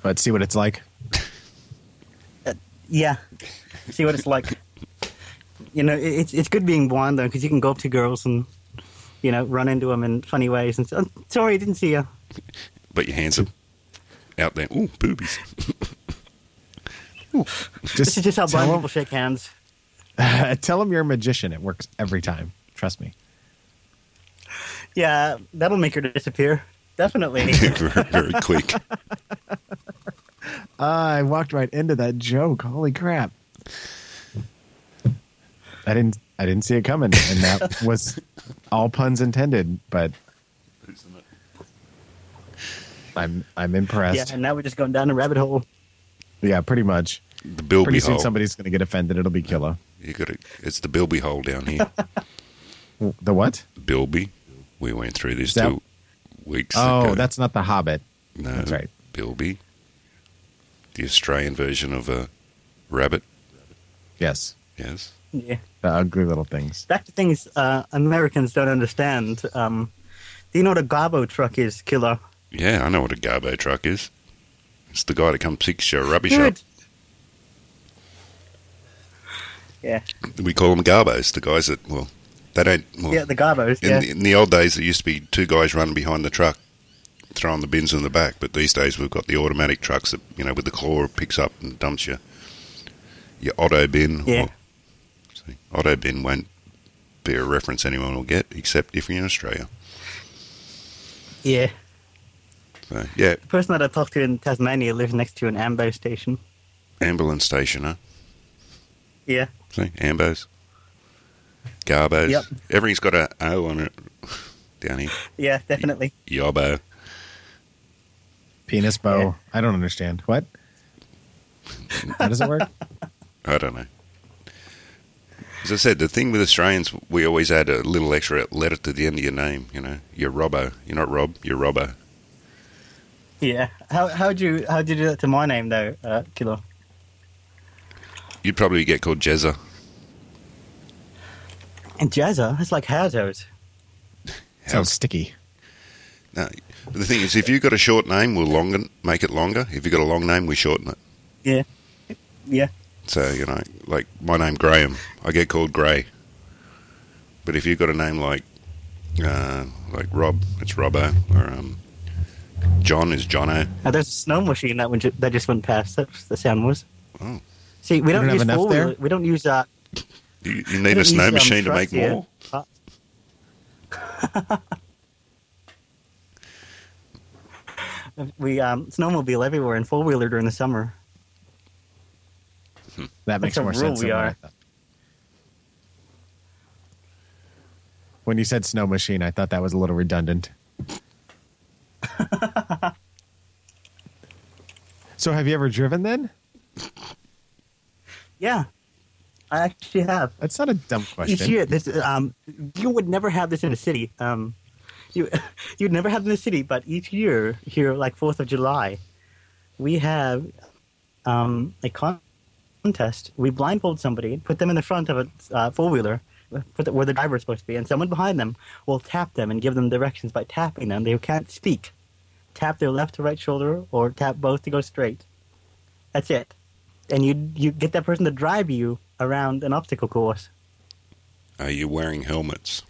but see what it's like. Yeah. See what it's like. You know, it's it's good being blind though, because you can go up to girls and, you know, run into them in funny ways and say, oh, "Sorry, I didn't see you." But you're handsome out there. Ooh, boobies. This is just how blind tell people shake hands. them, tell them you're a magician. It works every time. Trust me. Yeah, that'll make her disappear. Definitely. very, very quick. I walked right into that joke. Holy crap! I didn't. I didn't see it coming, and that was all puns intended. But I'm I'm impressed. yeah, and now we're just going down a rabbit hole. Yeah, pretty much. The bilby Pretty soon hole. somebody's going to get offended. It'll be killer. You got to. It's the bilby hole down here. The what? bilby. We went through this that- two weeks Oh, ago. that's not the Hobbit. no, that's right. Bilby. The Australian version of a rabbit. Yes, Yes. Yeah. the ugly little things. Back to things uh, Americans don't understand. Um, do you know what a Garbo truck is, Killer? Yeah, I know what a garbo truck is. It's the guy that comes picks your rubbish Good. Yeah. We call them garbos. The guys that well, they don't. Well, yeah, the Garbos. in, Yeah, the, in the old days, there used to be two guys running behind the truck, throwing the bins in the back. But these days, we've got the automatic trucks that you know with the claw picks up and dumps your your auto bin. Yeah. Or, see, auto bin won't be a reference anyone will get, except if you're in Australia. yeah. So yeah, The person that I talked to in Tasmania lives next to an AMBO station. ambulance station, huh? Yeah, See, ambos, garbos. Yep. Everything's got a O on it down here. yeah, definitely. Yobbo. Penis bow. Yeah. I don't understand. What? How does it work? I don't know. As I said, the thing with Australians, we always add a little extra letter to the end of your name. You know, you're Robbo. You're not Rob. You're Robbo. Yeah. How how'd you how'd you do that to my name though, uh, Killer? You'd probably get called Jezza. And Jazza, it's like Hazos. Sounds sticky. No, but the thing is, if you've got a short name, we'll longer make it longer. If you've got a long name, we shorten it. Yeah, yeah, So you know, like my name Graham, I get called Gray. But if you've got a name like uh, like Rob, it's Robbo, or um, John is Jono. Now there's a snow machine that went ju- that just went past. That's the sound was. Oh. See, we don't, don't have use enough four there? We don't use uh, You, you need a snow use, um, machine to make trucks here. more. Uh, we um, snowmobile everywhere and four wheeler during the summer. That makes how more rural sense. we than what I are. thought. When you said snow machine, I thought that was a little redundant. so, have you ever driven then? Yeah, I actually have. That's not a dumb question. Each year, this um, you would never have this in a city. Um, you you'd never have in the city, but each year here, like Fourth of July, we have um, a contest. We blindfold somebody, put them in the front of a uh, four wheeler, where the driver is supposed to be, and someone behind them will tap them and give them directions by tapping them. They can't speak. Tap their left to right shoulder, or tap both to go straight. That's it. And you you get that person to drive you around an obstacle course. Are you wearing helmets?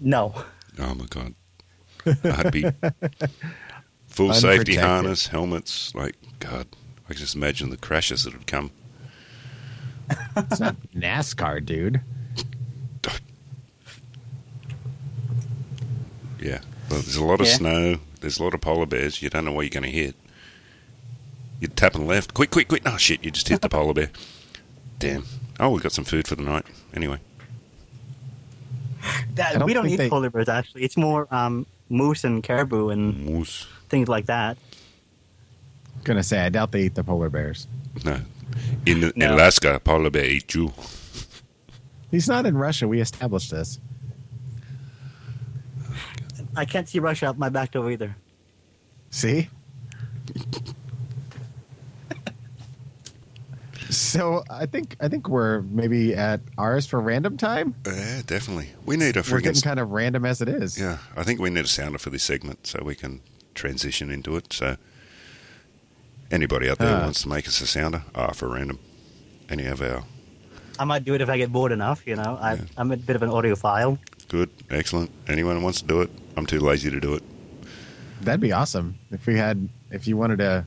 No. Oh my god. I'd be full safety harness, helmets. Like God, I can just imagine the crashes that would come. It's not NASCAR, dude. Yeah, well, there's a lot of Yeah. snow. There's a lot of polar bears. You don't know where you're going to hit. You're tapping left. Quick, quick, quick! Oh shit! You just hit the polar bear. Damn. Oh, we've got some food for the night. Anyway, That, don't we don't think eat they- polar bears actually. It's more um, moose and caribou and moose. things like that. Gonna say, I doubt they eat the polar bears. No, in No. Alaska, polar bear eat you. He's not in Russia. We established this. I can't see Russia out my back door either. See? So I think I think we're maybe at ours for random time. Yeah, definitely. We need a We're getting kind of random as it is. Yeah, I think we need a sounder for this segment so we can transition into it. So, anybody out there who Ah. wants to make us a sounder, ah, for random, any of our I might do it if I get bored enough. You know, I, Yeah. I'm a bit of an audiophile. good, excellent, anyone who wants to do it, I'm too lazy to do it. That'd be awesome if we had if you wanted to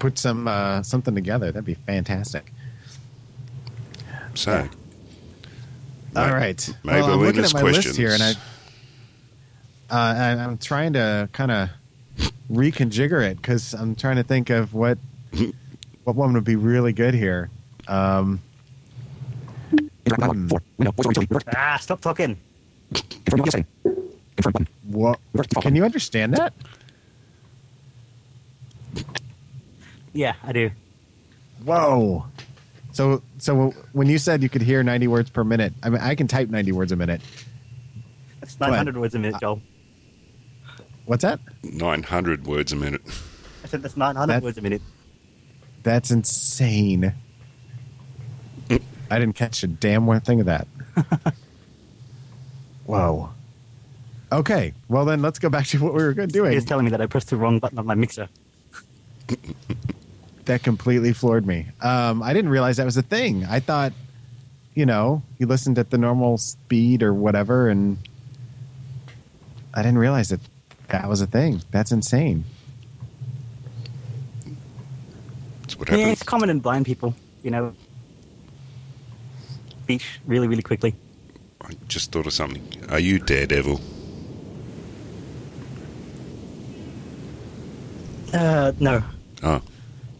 put some uh, something together. That'd be fantastic. So, All May- right. Maybe well, I'm looking at my questions. list here, and I, uh, and I'm trying to kind of reconfigure it because I'm trying to think of what what one would be really good here. Um, hmm, Ah, stop talking. what, can you understand that? Yeah, I do. Whoa. So so when you said you could hear 90 words per minute, I mean I can type 90 words a minute. That's 900 words a minute, uh, Joel. What's that? 900 words a minute. I said that's 900 That- words a minute. That's insane. I didn't catch a damn one thing of that. Whoa. Okay, well then let's go back to what we were good doing. He's telling me that I pressed the wrong button on my mixer. That completely floored me. Um, I didn't realize that was a thing. I thought, you know, you listened at the normal speed or whatever, and I didn't realize that that was a thing. That's insane. That's what Yeah, it's common in blind people. You know, speech really, really quickly. I just thought of something. Are you Daredevil? Uh, no. Oh,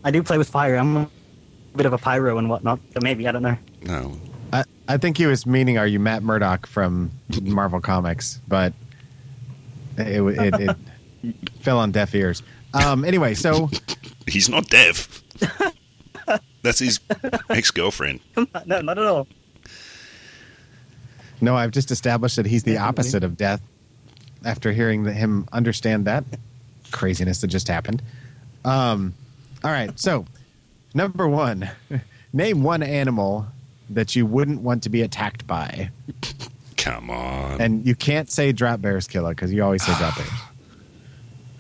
I do play with fire. I'm a bit of a pyro and whatnot. So maybe I don't know. no. I, I think he was meaning, are you Matt Murdock from Marvel Comics? But it, it, it, fell on deaf ears. Um, anyway, so He's not deaf. That's his ex girlfriend. no, not at all. no, I've just established that he's the opposite of death after hearing the, him understand that craziness that just happened. Um, all right, so number one, name one animal that you wouldn't want to be attacked by. Come on. And you can't say drop bears killer because you always say drop bears.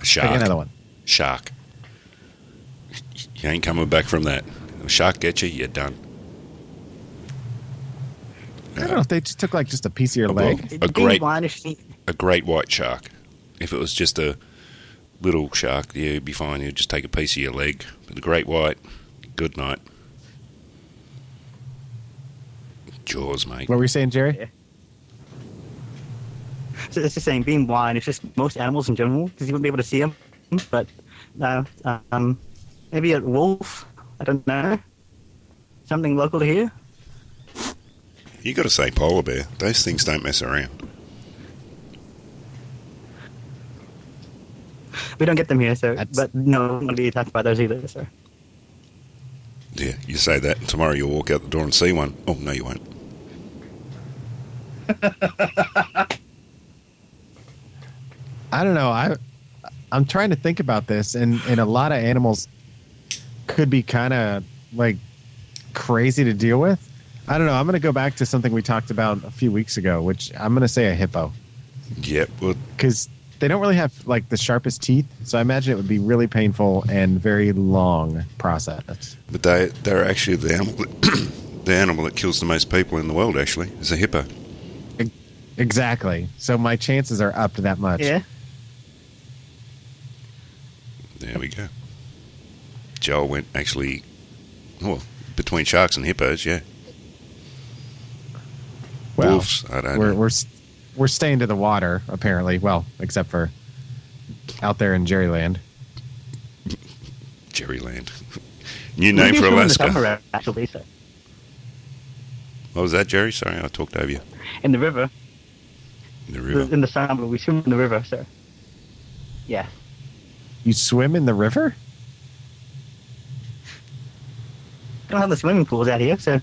Shark. Pick another one. Shark. You ain't coming back from that. A shark get you, you're done. I don't know if they just took like just a piece of your well, leg. A Being great- A great white shark. If it was just a little shark, yeah, it'd be fine. You'd just take a piece of your leg. But the great white, good night. Jaws, mate. What were you saying, Jerry? Yeah. So it's just saying being blind. It's just most animals in general because you wouldn't be able to see them. But uh, um, maybe a wolf. I don't know. Something local to here. You got to say polar bear. Those things don't mess around. We don't get them here, so That's- but no, I'm not be attacked by those either. So Yeah, you say that, and tomorrow you'll walk out the door and see one. Oh, no, you won't. I don't know. I I'm trying to think about this, and and a lot of animals could be kind of like crazy to deal with. I don't know. I'm going to go back to something we talked about a few weeks ago, which I'm going to say a hippo Yep. Well, because they don't really have like the sharpest teeth. So I imagine it would be really painful and very long process. but they they're actually the animal that, the animal that kills the most people in the world. Actually, is a hippo. Exactly. So my chances are up to that much. Yeah. There we go. Joel went actually, well, between sharks and hippos. Yeah. Well, Wolves. I don't we're know. we're s- we're staying to the water apparently. Well, except for out there in Jerryland. Jerryland. New name for In the Alaska. summer, actually, so. What was that, Jerry? Sorry, I talked over you. In the river. In the river. In the summer, we swim in the river, so. Yeah. You swim in the river? We don't have the swimming pools out here, so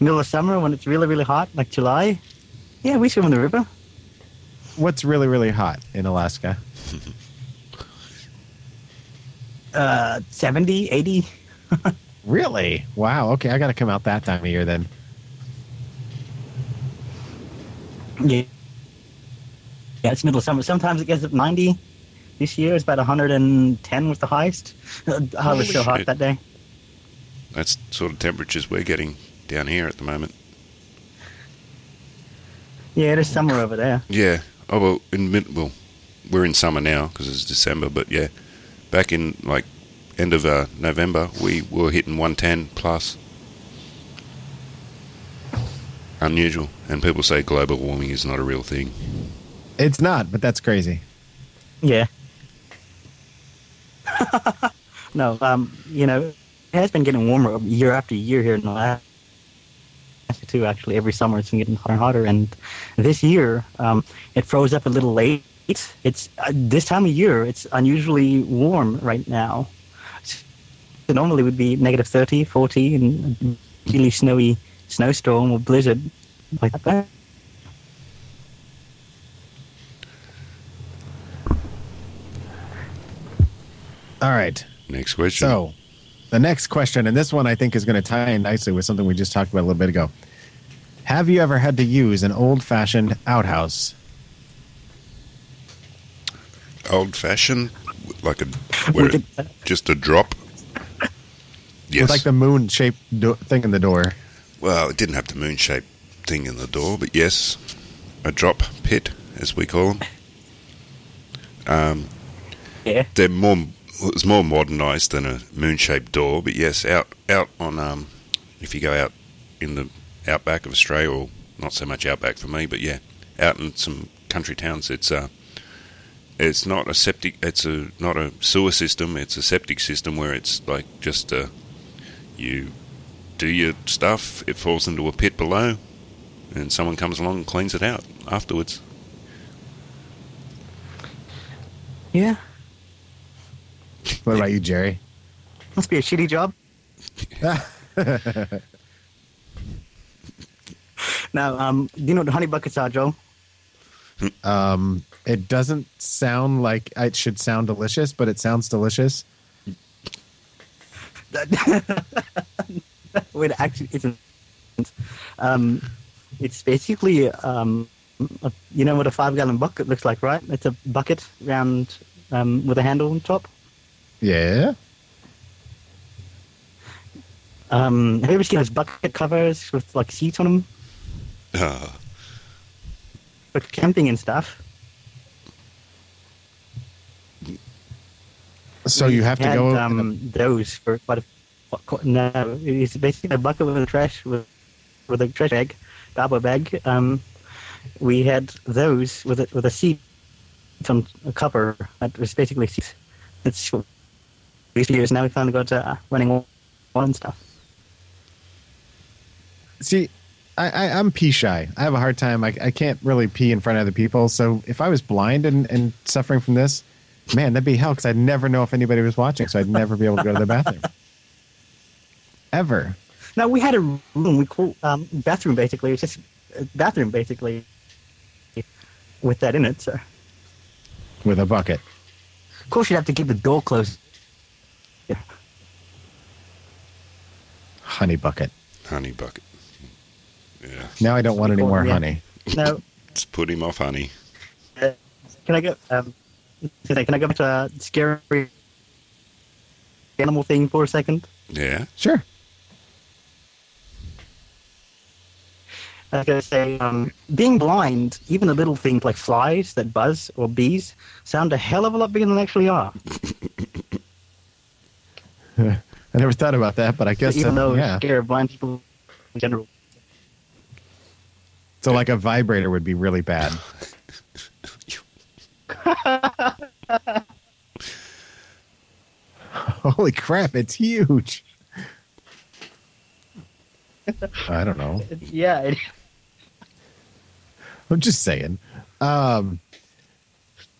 middle of summer when it's really, really hot, like July, yeah, we swim in the river. What's really really hot in Alaska? Uh, 70, 80. Really? Wow. Okay, I got to come out that time of year then. Yeah. Yeah, it's middle of summer. Sometimes it gets up 90. This year it's about 110 was the highest. Uh, I was Holy so hot that day. That's sort of temperatures we're getting down here at the moment. Yeah, it is summer over there. Yeah. Oh well, in mid well, we're in summer now because it's December. But yeah, back in like end of uh, November, we were hitting 110 plus. Unusual, and people say global warming is not a real thing. It's not, but that's crazy. Yeah. no, um, you know, it has been getting warmer year after year here in Alaska too. Actually, every summer it's been getting hotter and hotter, and this year um, it froze up a little late. It's uh, this time of year. It's unusually warm right now. So normally it would be negative 30, 40, and a really snowy snowstorm or blizzard like that. All right. Next question. So, the next question, and this one I think is going to tie in nicely with something we just talked about a little bit ago. Have you ever had to use an old fashioned outhouse? old fashioned, like a where it, just a drop. Yes. With like the moon shaped do- thing in the door. Well, it didn't have the moon shaped thing in the door, but yes, a drop pit, as we call them. Um, Yeah. they're more. Well, It's more modernised than a moon shaped door, but yes, out out on um, if you go out in the outback of Australia, or not so much outback for me, but yeah, out in some country towns, it's uh, it's not a septic, it's a not a sewer system, it's a septic system where it's like just uh, you do your stuff, it falls into a pit below, and someone comes along and cleans it out afterwards. Yeah. What about you, Jerry? Must be a shitty job. now, um, do you know what honey buckets are, Joe? Um, it doesn't sound like it should sound delicious, but it sounds delicious. It actually isn't. Um, it's basically, um, a, you know what a five gallon bucket looks like, right? It's a bucket round um, with a handle on top. Yeah. Um, have you ever seen those bucket covers with like seats on them Uh, for camping and stuff? So you have to had, go. um, those for quite a no. It's basically a bucket with a trash with with a trash bag, garbage bag. Um, we had those with a, with a seat on a cover that was basically seats. It's what we years. Now we finally got uh, running water and stuff. See, I, I, I'm pee shy. I have a hard time. I, I can't really pee in front of other people. So if I was blind and, and suffering from this, man, that'd be hell because I'd never know if anybody was watching. So I'd never be able to go to the bathroom. ever. Now we had a room, we call um, bathroom basically. It's just a bathroom basically with that in it. So with a bucket. Of course you'd have to keep the door closed. Yeah. Honey bucket. Honey bucket. Yeah. Now I don't want any more Yeah. honey. No. Let's put him off honey. uh, can I go? Um, can I can go back to a scary animal thing for a second? Yeah. Sure. I was gonna say, um, being blind, even the little things like flies that buzz or bees sound a hell of a lot bigger than they actually are. I never thought about that, but I guess even that- though yeah. scare blind people in general. So like a vibrator would be really bad. Holy crap! It's huge. I don't know. Yeah, it, I'm just saying. Um,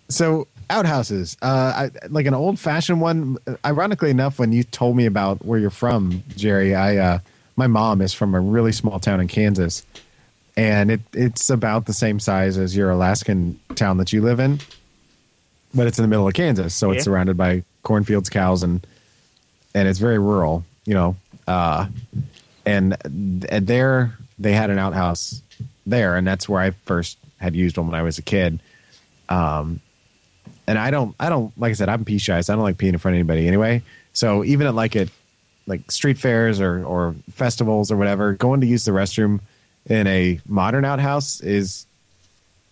so outhouses, uh, I, like an old fashioned one. Ironically enough, when you told me about where you're from, Jerry, I uh, my mom is from a really small town in Kansas, and it it's about the same size as your Alaskan town that you live in, but it's in the middle of Kansas, so Yeah. it's surrounded by cornfields, cows, and and it's very rural, you know. Uh, and th- there they had an outhouse there, and that's where I first had used one when I was a kid. Um, and I don't, I don't, like I said, I'm pee shy, so I don't like peeing in front of anybody anyway. So even at like at like street fairs or or festivals or whatever, going to use the restroom in a modern outhouse is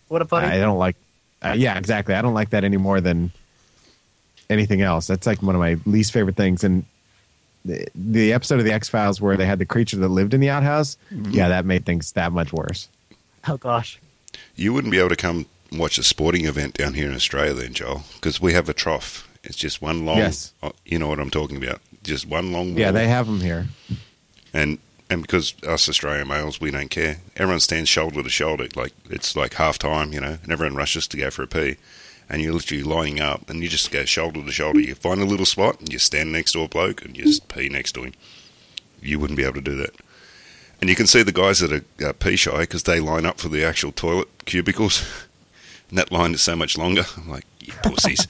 what a funny. I don't like. Uh, yeah, exactly. I don't like that any more than anything else. That's like one of my least favorite things. And the, the episode of the X Files where they had the creature that lived in the outhouse, yeah, that made things that much worse. oh gosh. You wouldn't be able to come watch a sporting event down here in Australia then, Joel, because we have a trough. It's just one long. Yes. oh, You know what I'm talking about. Just one long. Yeah, wall. they have them here. and and because us Australian males, we don't care. Everyone stands shoulder to shoulder, like it's like half time, you know, and everyone rushes to go for a pee. And you're literally lining up, and you just go shoulder to shoulder. You find a little spot, and you stand next to a bloke, and you just pee next to him. You wouldn't be able to do that. And you can see the guys that are uh, pee shy because they line up for the actual toilet cubicles, and that line is so much longer. I'm like, you pussies,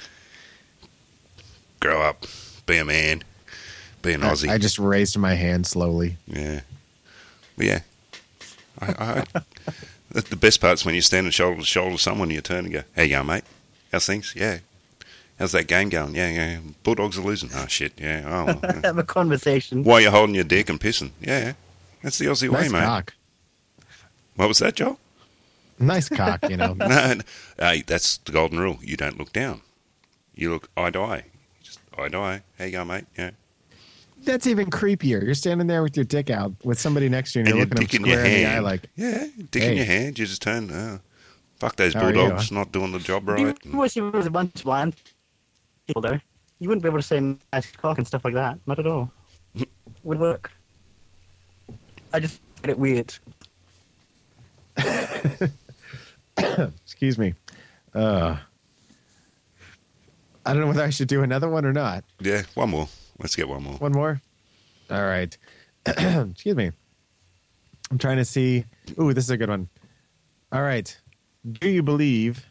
grow up, be a man, be an Aussie. I just raised my hand slowly. Yeah. But yeah. I, I, the, best part's when you're standing shoulder to shoulder with someone, you turn and go, How you going, mate? How's things? Yeah. How's that game going? Yeah, yeah. Bulldogs are losing. Oh, shit. Yeah. Oh. Have a conversation. Why are you holding your dick and pissing? Yeah. That's the Aussie way, Nice mate. cock. What was that, Joel? Nice cock, you know. no, no. Hey, that's the golden rule. You don't look down. You look eye to eye. Just eye to eye. How you going, mate? Yeah. That's even creepier. You're standing there with your dick out with somebody next to you, and, and you're your looking dick them in your square in the eye, hand. like, yeah, dick in your hand. You just turn. Uh, fuck those How are bulldogs not doing the job right. You wish you was a bunch of blind people there. You wouldn't be able to say nice cock and stuff like that. Not at all. Would work. I just get it weird. excuse me. Uh, I don't know whether I should do another one or not. Yeah, one more. Let's get one more. One more. All right. excuse me. I'm trying to see. Ooh, this is a good one. All right. Do you believe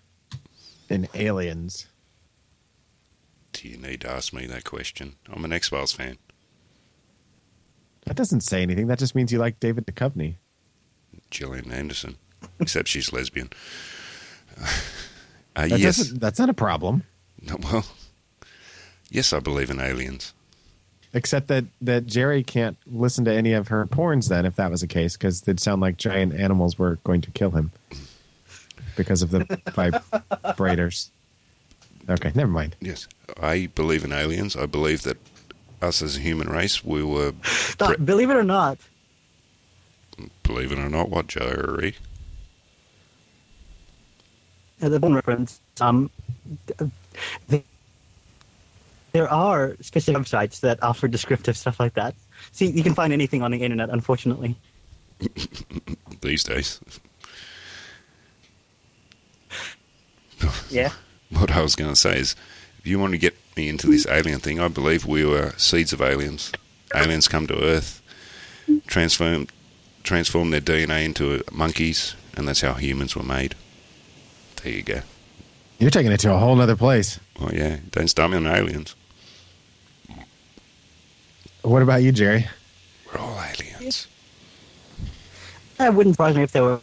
in aliens? Do you need to ask me that question? I'm an X Files fan. That doesn't say anything. That just means you like David Duchovny. Gillian Anderson, except she's lesbian. Uh, That yes. That's not a problem. No, well, yes, I believe in aliens. Except that, that Jerry can't listen to any of her porns then, if that was the case, because it'd sound like giant animals were going to kill him because of the vibrators. Okay, never mind. Yes, I believe in aliens. I believe that us as a human race, we were, Stop, Bre- believe it or not, believe it or not, what Joe a porn reference, um, th- there are specific websites that offer descriptive stuff like that. See, you can find anything on the internet, unfortunately. these days. Yeah. What I was going to say is, if you want to get me into this alien thing, I believe we were seeds of aliens. Aliens come to Earth. transform transformed their DNA into monkeys, and that's how humans were made. There you go. You're taking it to a whole other place. Oh yeah, don't start me on aliens. What about you, Jerry? We're all aliens. It wouldn't surprise me if they were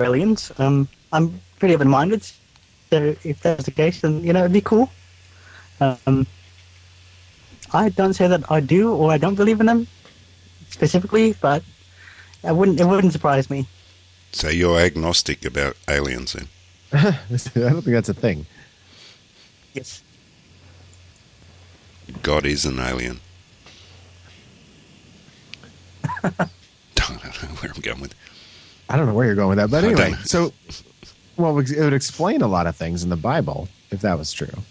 aliens. Um, I'm pretty open-minded, so if that's the case, then you know it'd be cool. Um, I don't say that I do or I don't believe in them specifically, but I wouldn't. It wouldn't surprise me. So you're agnostic about aliens then? I don't think that's a thing. Yes. God is an alien. I don't know where I'm going with. I don't know where you're going with that, but anyway. So, well, it would explain a lot of things in the Bible if that was true.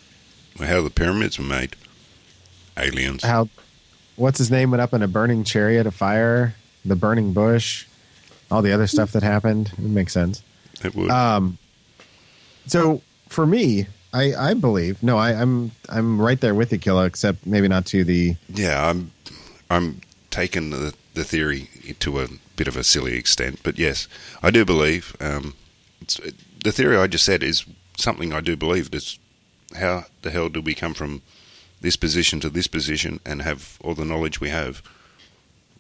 How the pyramids were made. Aliens. How, what's his name went up in a burning chariot of fire, the burning bush, all the other stuff that happened. It makes sense. It would. Um, so for me, I, I believe no, I, I'm I'm right there with you, Killer, except maybe not to the yeah, I'm I'm taking the the theory to a bit of a silly extent, but yes, I do believe. Um, it's, the theory I just said is something I do believe. It's how the hell do we come from this position to this position and have all the knowledge we have?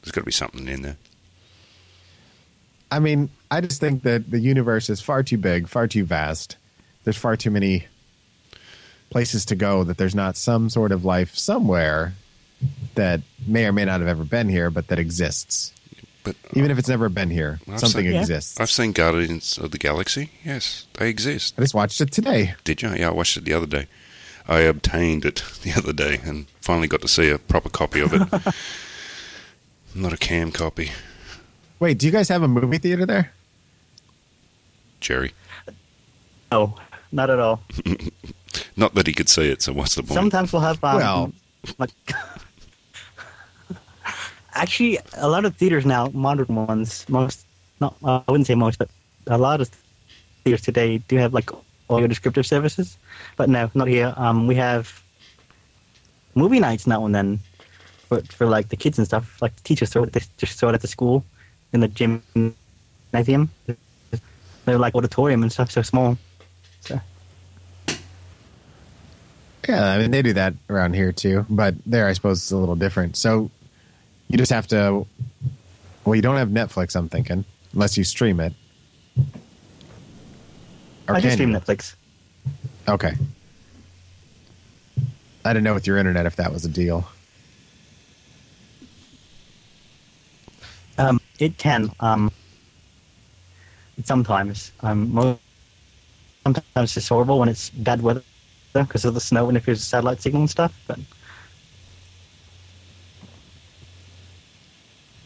There's got to be something in there. I mean, I just think that the universe is far too big, far too vast. There's far too many places to go that there's not some sort of life somewhere that may or may not have ever been here, but that exists. But Even if it's never been here, I've something seen- exists. I've seen Guardians of the Galaxy. Yes, they exist. I just watched it today. Did you? Yeah, I watched it the other day. I obtained it the other day and finally got to see a proper copy of it. Not a cam copy, Wait, do you guys have a movie theater there? Jerry. No, not at all. Not that he could see it, so what's the point? Sometimes we'll have um, Well- like actually a lot of theaters now, modern ones, most not uh, I wouldn't say most, but a lot of theaters today do have like audio descriptive services. But no, not here. Um, we have movie nights now and then for for like the kids and stuff. Like the teachers throw it, they just throw it at the school in the gymnasium. They're like auditorium and stuff, so small. So Yeah, I mean they do that around here too, but there I suppose it's a little different. So you just have to. Well, you don't have Netflix, I'm thinking, unless you stream it. Or I just stream you? Netflix. Okay. I didn't know with your internet if that was a deal. Um, it can. Um, sometimes. Um, mo- sometimes it's horrible when it's bad weather because of the snow and if there's a satellite signal and stuff. But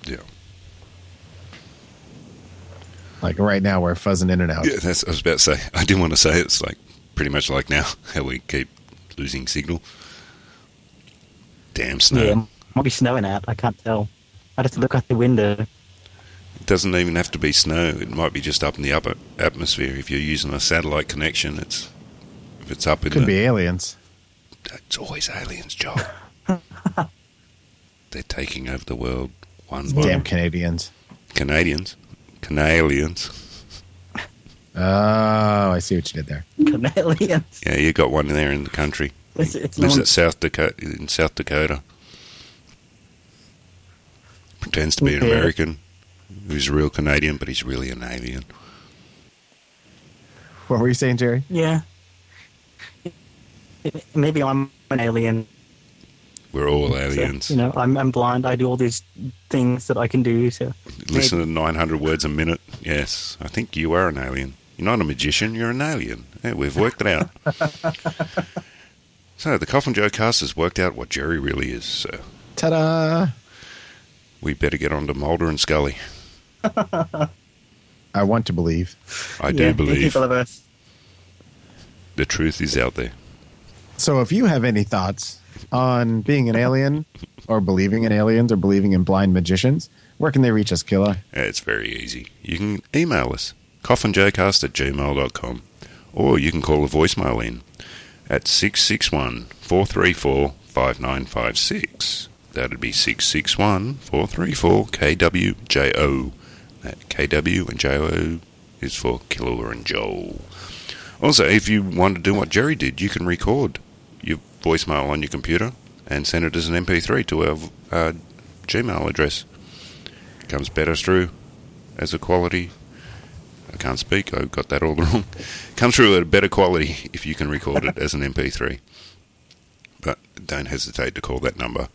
yeah. Like right now, we're fuzzing in and out. Yeah, that's I was about to say. I didn't want to say it's like pretty much like now how we keep losing signal. Damn snow. yeah, it might be snowing out. I can't tell. I just look out the window. It doesn't even have to be snow. It might be just up in the upper atmosphere. If you're using a satellite connection, it's if it's up in the Could the, be aliens. It's always aliens' job. They're taking over the world one by Damn Canadians. Canadians, Canalians. Oh, I see what you did there. Canadians. Yeah, you got one there in the country. It's, it's Lives known- at South Dakota in South Dakota. Pretends to be an Yeah. American. Who's a real Canadian, but he's really an alien. What were you saying, Jerry? yeah. Maybe I'm an alien. We're all so, aliens. you know, I'm, I'm blind. I do all these things that I can do. So Listen to 900 words a minute. Yes, I think you are an alien. You're not a magician, you're an alien. Yeah, we've worked it out. so, the Coffin Joe cast has worked out what Jerry really is. So, Ta da! we better get on to Mulder and Scully. I want to believe. I do yeah, believe people of Earth. the truth is out there. So if you have any thoughts on being an alien or believing in aliens or believing in blind magicians, where can they reach us, Killer? It's very easy. You can email us, coffinjcast at gmail.com, or you can call a voicemail in at 661 434 5956. that'd be 661 434 KWJO. That KW and JO is for Killer and Joel. Also, if you want to do what Jerry did, you can record your voicemail on your computer and send it as an MP3 to our uh, Gmail address. It Comes better through as a quality. I can't speak, I got that all wrong. Comes through at a better quality if you can record it as an MP3. But don't hesitate to call that number.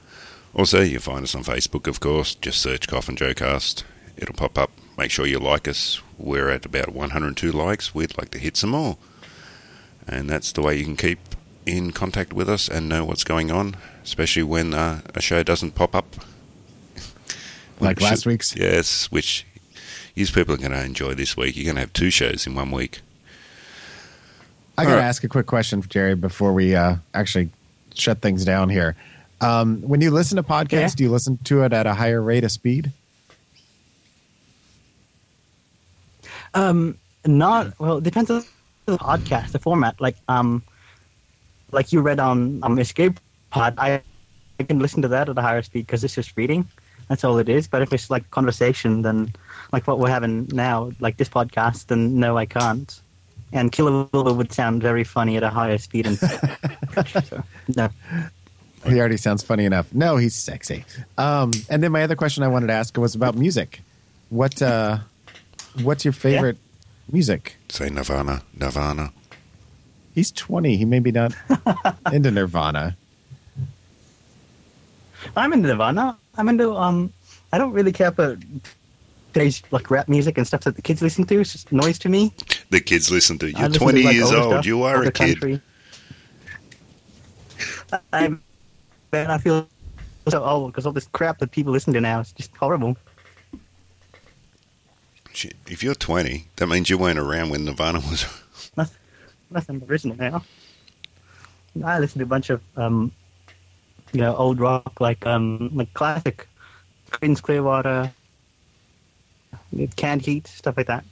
Also, you'll find us on Facebook, of course. Just search Coffin Joe Cast. It'll pop up. Make sure you like us. We're at about 102 likes. We'd like to hit some more. And that's the way you can keep in contact with us and know what's going on, especially when uh, a show doesn't pop up. Like Which- last week's? Yes, which you people are going to enjoy this week. You're going to have two shows in one week. I got to All right. ask a quick question, Jerry, before we uh, actually shut things down here. Um, when you listen to podcasts, Yeah. do you listen to it at a higher rate of speed? Um, not well. It depends on the podcast, the format. Like um, like you read on um Escape Pod, I I can listen to that at a higher speed because it's just reading. That's all it is. But if it's like conversation, then like what we're having now, like this podcast, then no, I can't. And Killer Wilbur would sound very funny at a higher speed. And so, no. He already sounds funny enough. No, he's sexy. Um, and then my other question I wanted to ask was about music. What uh, what's your favorite music? Say Nirvana, Nirvana. He's twenty. He may be not into Nirvana. I'm into Nirvana. I'm into um. I don't really care for today's like rap music and stuff that the kids listen to. It's just noise to me. The kids listen to. You're listen to, 20 like, years old. stuff, You are a kid. country. I'm, man, I feel so old because all this crap that people listen to now is just horrible. Shit, If you're 20, that means you weren't around when Nirvana was. Nothing, nothing original now. I listen to a bunch of um, you know, old rock like um, like classic, Creedence Clearwater, Canned Heat, stuff like that.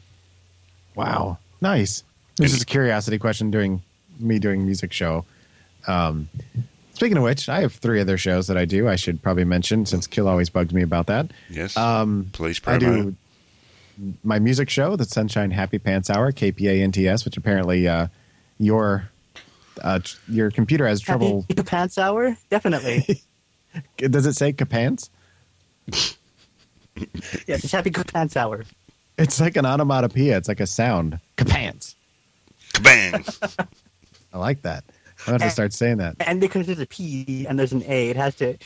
Wow, nice. This is a curiosity question during me doing music show. Um, speaking of which, I have three other shows that I do. I should probably mention since Kill always bugs me about that. Yes. Um, Please I do my music show, the Sunshine Happy Pants Hour, KPA-NTS, which apparently uh, your uh, your computer has trouble. Happy Pants Hour, definitely. Does it say Capants? yes, it's Happy Pants Hour. It's like an onomatopoeia. It's like a sound. Capants. Kabang! I like that. I'm going to start saying that. And because there's a P and there's an A, it has to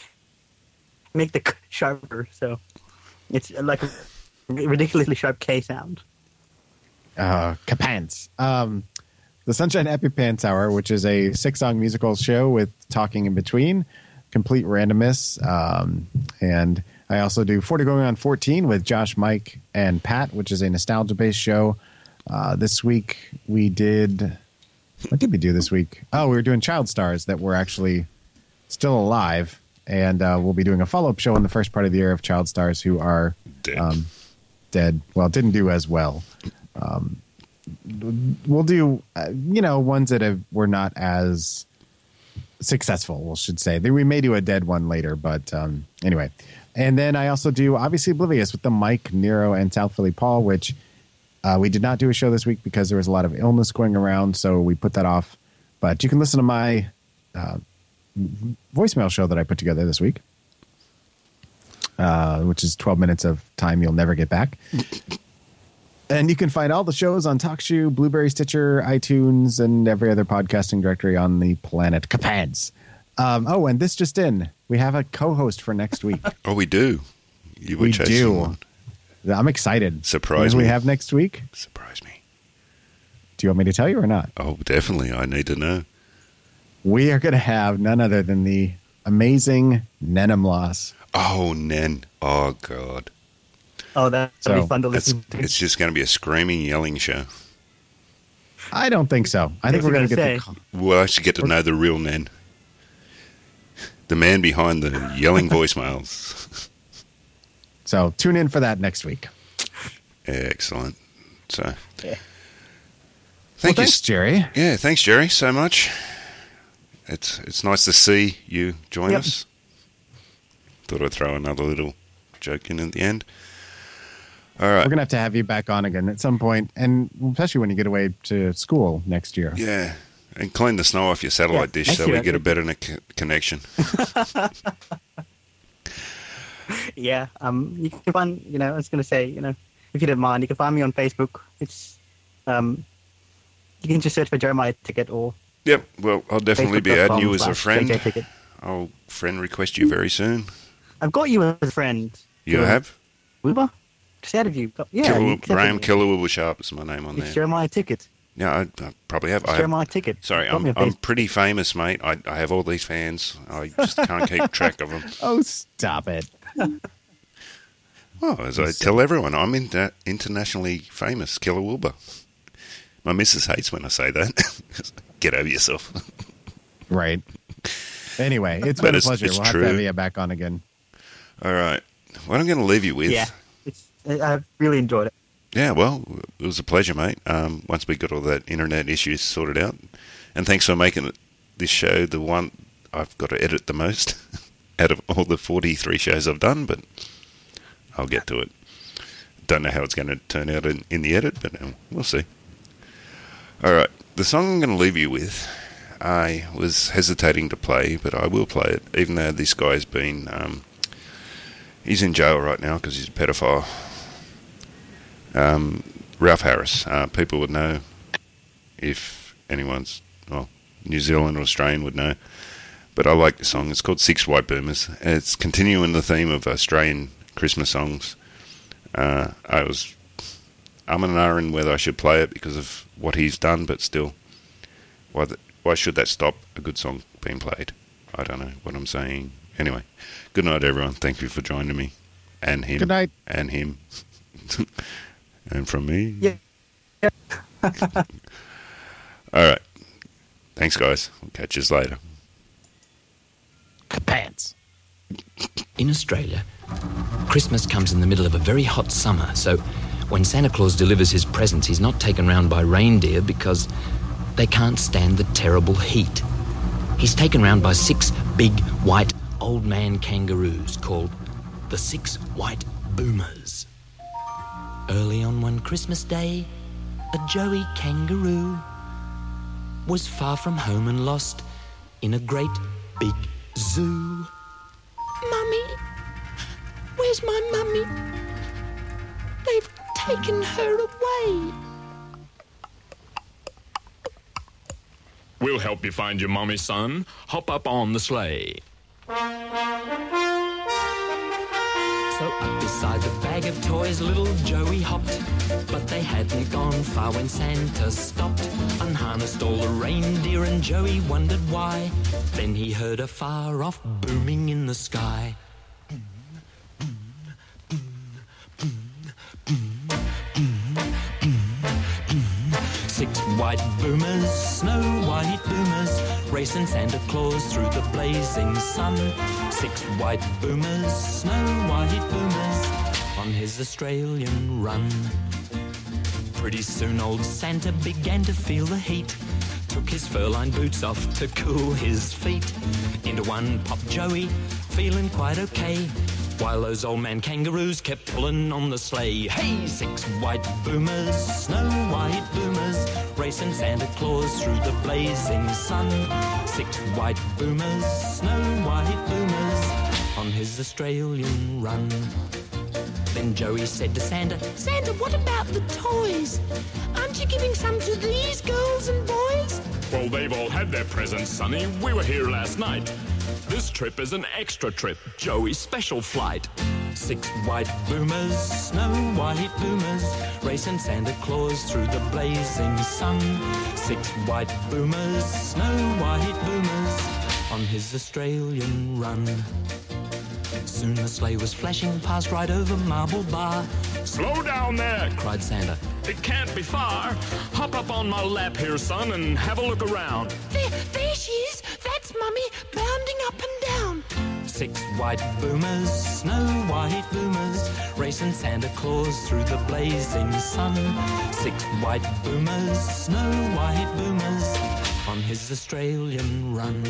make the k sharper. So it's like a ridiculously sharp K sound. uh, Capants. Um, the Sunshine Happy Pants Hour, which is a six song musical show with talking in between, complete randomness. Um, and I also do 40 Going on 14 with Josh, Mike, and Pat, which is a nostalgia based show. Uh, this week we did. What did we do this week? Oh, we were doing Child Stars that were actually still alive. And uh, we'll be doing a follow up show in the first part of the year of Child Stars who are Dead. um, Well, didn't do as well. Um, we'll do, uh, you know, ones that have, were not as successful, we should say. We may do a dead one later, but um, anyway. And then I also do obviously Oblivious with the Mike, Nero, and South Philly Paul, which uh, we did not do a show this week because there was a lot of illness going around, so we put that off. But you can listen to my uh, voicemail show that I put together this week, uh, which is 12 minutes of time you'll never get back. And you can find all the shows on TalkShoe, Blubrry Stitcher, iTunes, and every other podcasting directory on the planet. Capads. Um, oh, and this just in. We have a co-host for next week. oh, we do. You we do. one. I'm excited. Surprise me. we have next week? Surprise me. Do you want me to tell you or not? Oh, definitely. I need to know. We are going to have none other than the amazing Nenamloss. Oh, Nen. Oh, God. Oh, that- that'll So, be fun to It's, listen to. it's just going to be a screaming, yelling show. I don't think so. I think we're going to gonna get the. say? We'll actually get to know the real Nen. The man behind the yelling voicemails. So tune in for that next week. Excellent. So, Yeah. Well, thank you. thanks, Jerry. Yeah, thanks, Jerry, so much. It's it's nice to see you join Yep. us. Thought I'd throw another little joke in at the end. All right. We're gonna have to have you back on again at some point, and especially when you get away to school next year. Yeah. And clean the snow off your satellite Yeah, dish next so we get a better ne- connection. Yeah, um, you can find, you know, I was going to say, you know, if you don't mind, you can find me on Facebook. It's, um, you can just search for Jeremiah Ticket or Yep. Well, I'll definitely be adding you as a friend. I'll friend request you very soon. I've got you as a friend. You Yeah. have? Uber? Just added you. Yeah, Killer, you accepted Graham me. Killerwilber Sharp is my name on It's there. Jeremiah Ticket. Yeah, I, I probably have. It's I Jeremiah Ticket. sorry, I'm, I'm Facebook. pretty famous, mate. I, I have all these fans. I just can't keep track of them. Oh, stop it! Well, as I tell everyone, I'm inter- uh, internationally famous, Killer Wilbur. My missus hates when I say that. Get over yourself. Right. Anyway, it's But been a pleasure. it's we'll have true. to have you back on again. All right. What I'm going to leave you with. Yeah, I really enjoyed it. Yeah, well, it was a pleasure, mate. Um, once we got all that internet issues sorted out, and thanks for making this show the one I've got to edit the most out of all the 43 shows I've done, but I'll get to it. Don't know how it's going to turn out in, in the edit, but um, we'll see. All right, the song I'm going to leave you with, I was hesitating to play, but I will play it, even though this guy's been um, he's in jail right now because he's a pedophile um, Rolf Harris. Uh, people would know if anyone's, well, New Zealand or Australian would know. But I like the song. It's called Six White Boomers. It's continuing the theme of Australian Christmas songs. Uh, I was I'm and ahhing whether I should play it because of what he's done, but still, why, the, why should that stop a good song being played? I don't know what I'm saying. Anyway, good night, everyone. Thank you for joining me. And him. Good night. And him. and from me. Yeah. All right. Thanks, guys. We'll catch you later. Pants. In Australia, Christmas comes in the middle of a very hot summer, so when Santa Claus delivers his presents, he's not taken round by reindeer because they can't stand the terrible heat. He's taken round by six big white old man kangaroos called the Six White Boomers. Early on one Christmas day, a Joey kangaroo was far from home and lost in a great big zoo. Mummy, where's my mummy? They've taken her away. We'll help you find your mommy, son. Hop up on the sleigh. So up beside the bag of toys, little Joey hopped. But they hadn't gone far when Santa stopped. Unharnessed all the reindeer, and Joey wondered why. Then he heard a far off booming in the sky. Six white boomers, snow white boomers, racing Santa Claus through the blazing sun. Six white boomers, snow white boomers, on his Australian run. Pretty soon old Santa began to feel the heat. Took his fur-lined boots off to cool his feet. Into one popped Joey, feeling quite okay. While those old man kangaroos kept pulling on the sleigh. Hey, six white boomers, snow white boomers, racing Santa Claus through the blazing sun. Six white boomers, snow white boomers, on his Australian run. Then Joey said to Santa, Santa, what about the toys? Aren't you giving some to these girls and boys? Well, they've all had their presents, Sonny. We were here last night. This trip is an extra trip, Joey's special flight. Six white boomers, snow white boomers, racing Santa Claus through the blazing sun. Six white boomers, snow white boomers, on his Australian run. Soon the sleigh was flashing past right over Marble Bar. Slow down there! cried Santa. It can't be far. Hop up on my lap here, son, and have a look around. There, there she is! Mummy, bounding up and down. Six white boomers, snow white boomers, racing Santa Claus through the blazing sun. Six white boomers, snow white boomers, on his Australian run.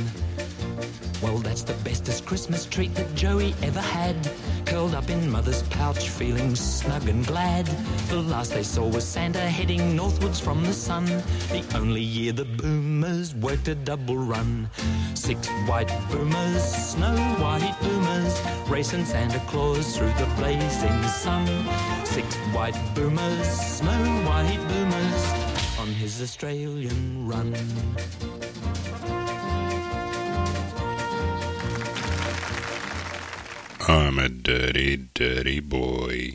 Well, that's the bestest Christmas treat that Joey ever had. Curled up in mother's pouch, feeling snug and glad. The last they saw was Santa heading northwards from the sun. The only year the boomers worked a double run. Six white boomers, snow white boomers, racing Santa Claus through the blazing sun. Six white boomers, snow white boomers, his Australian run. I'm a dirty, dirty boy.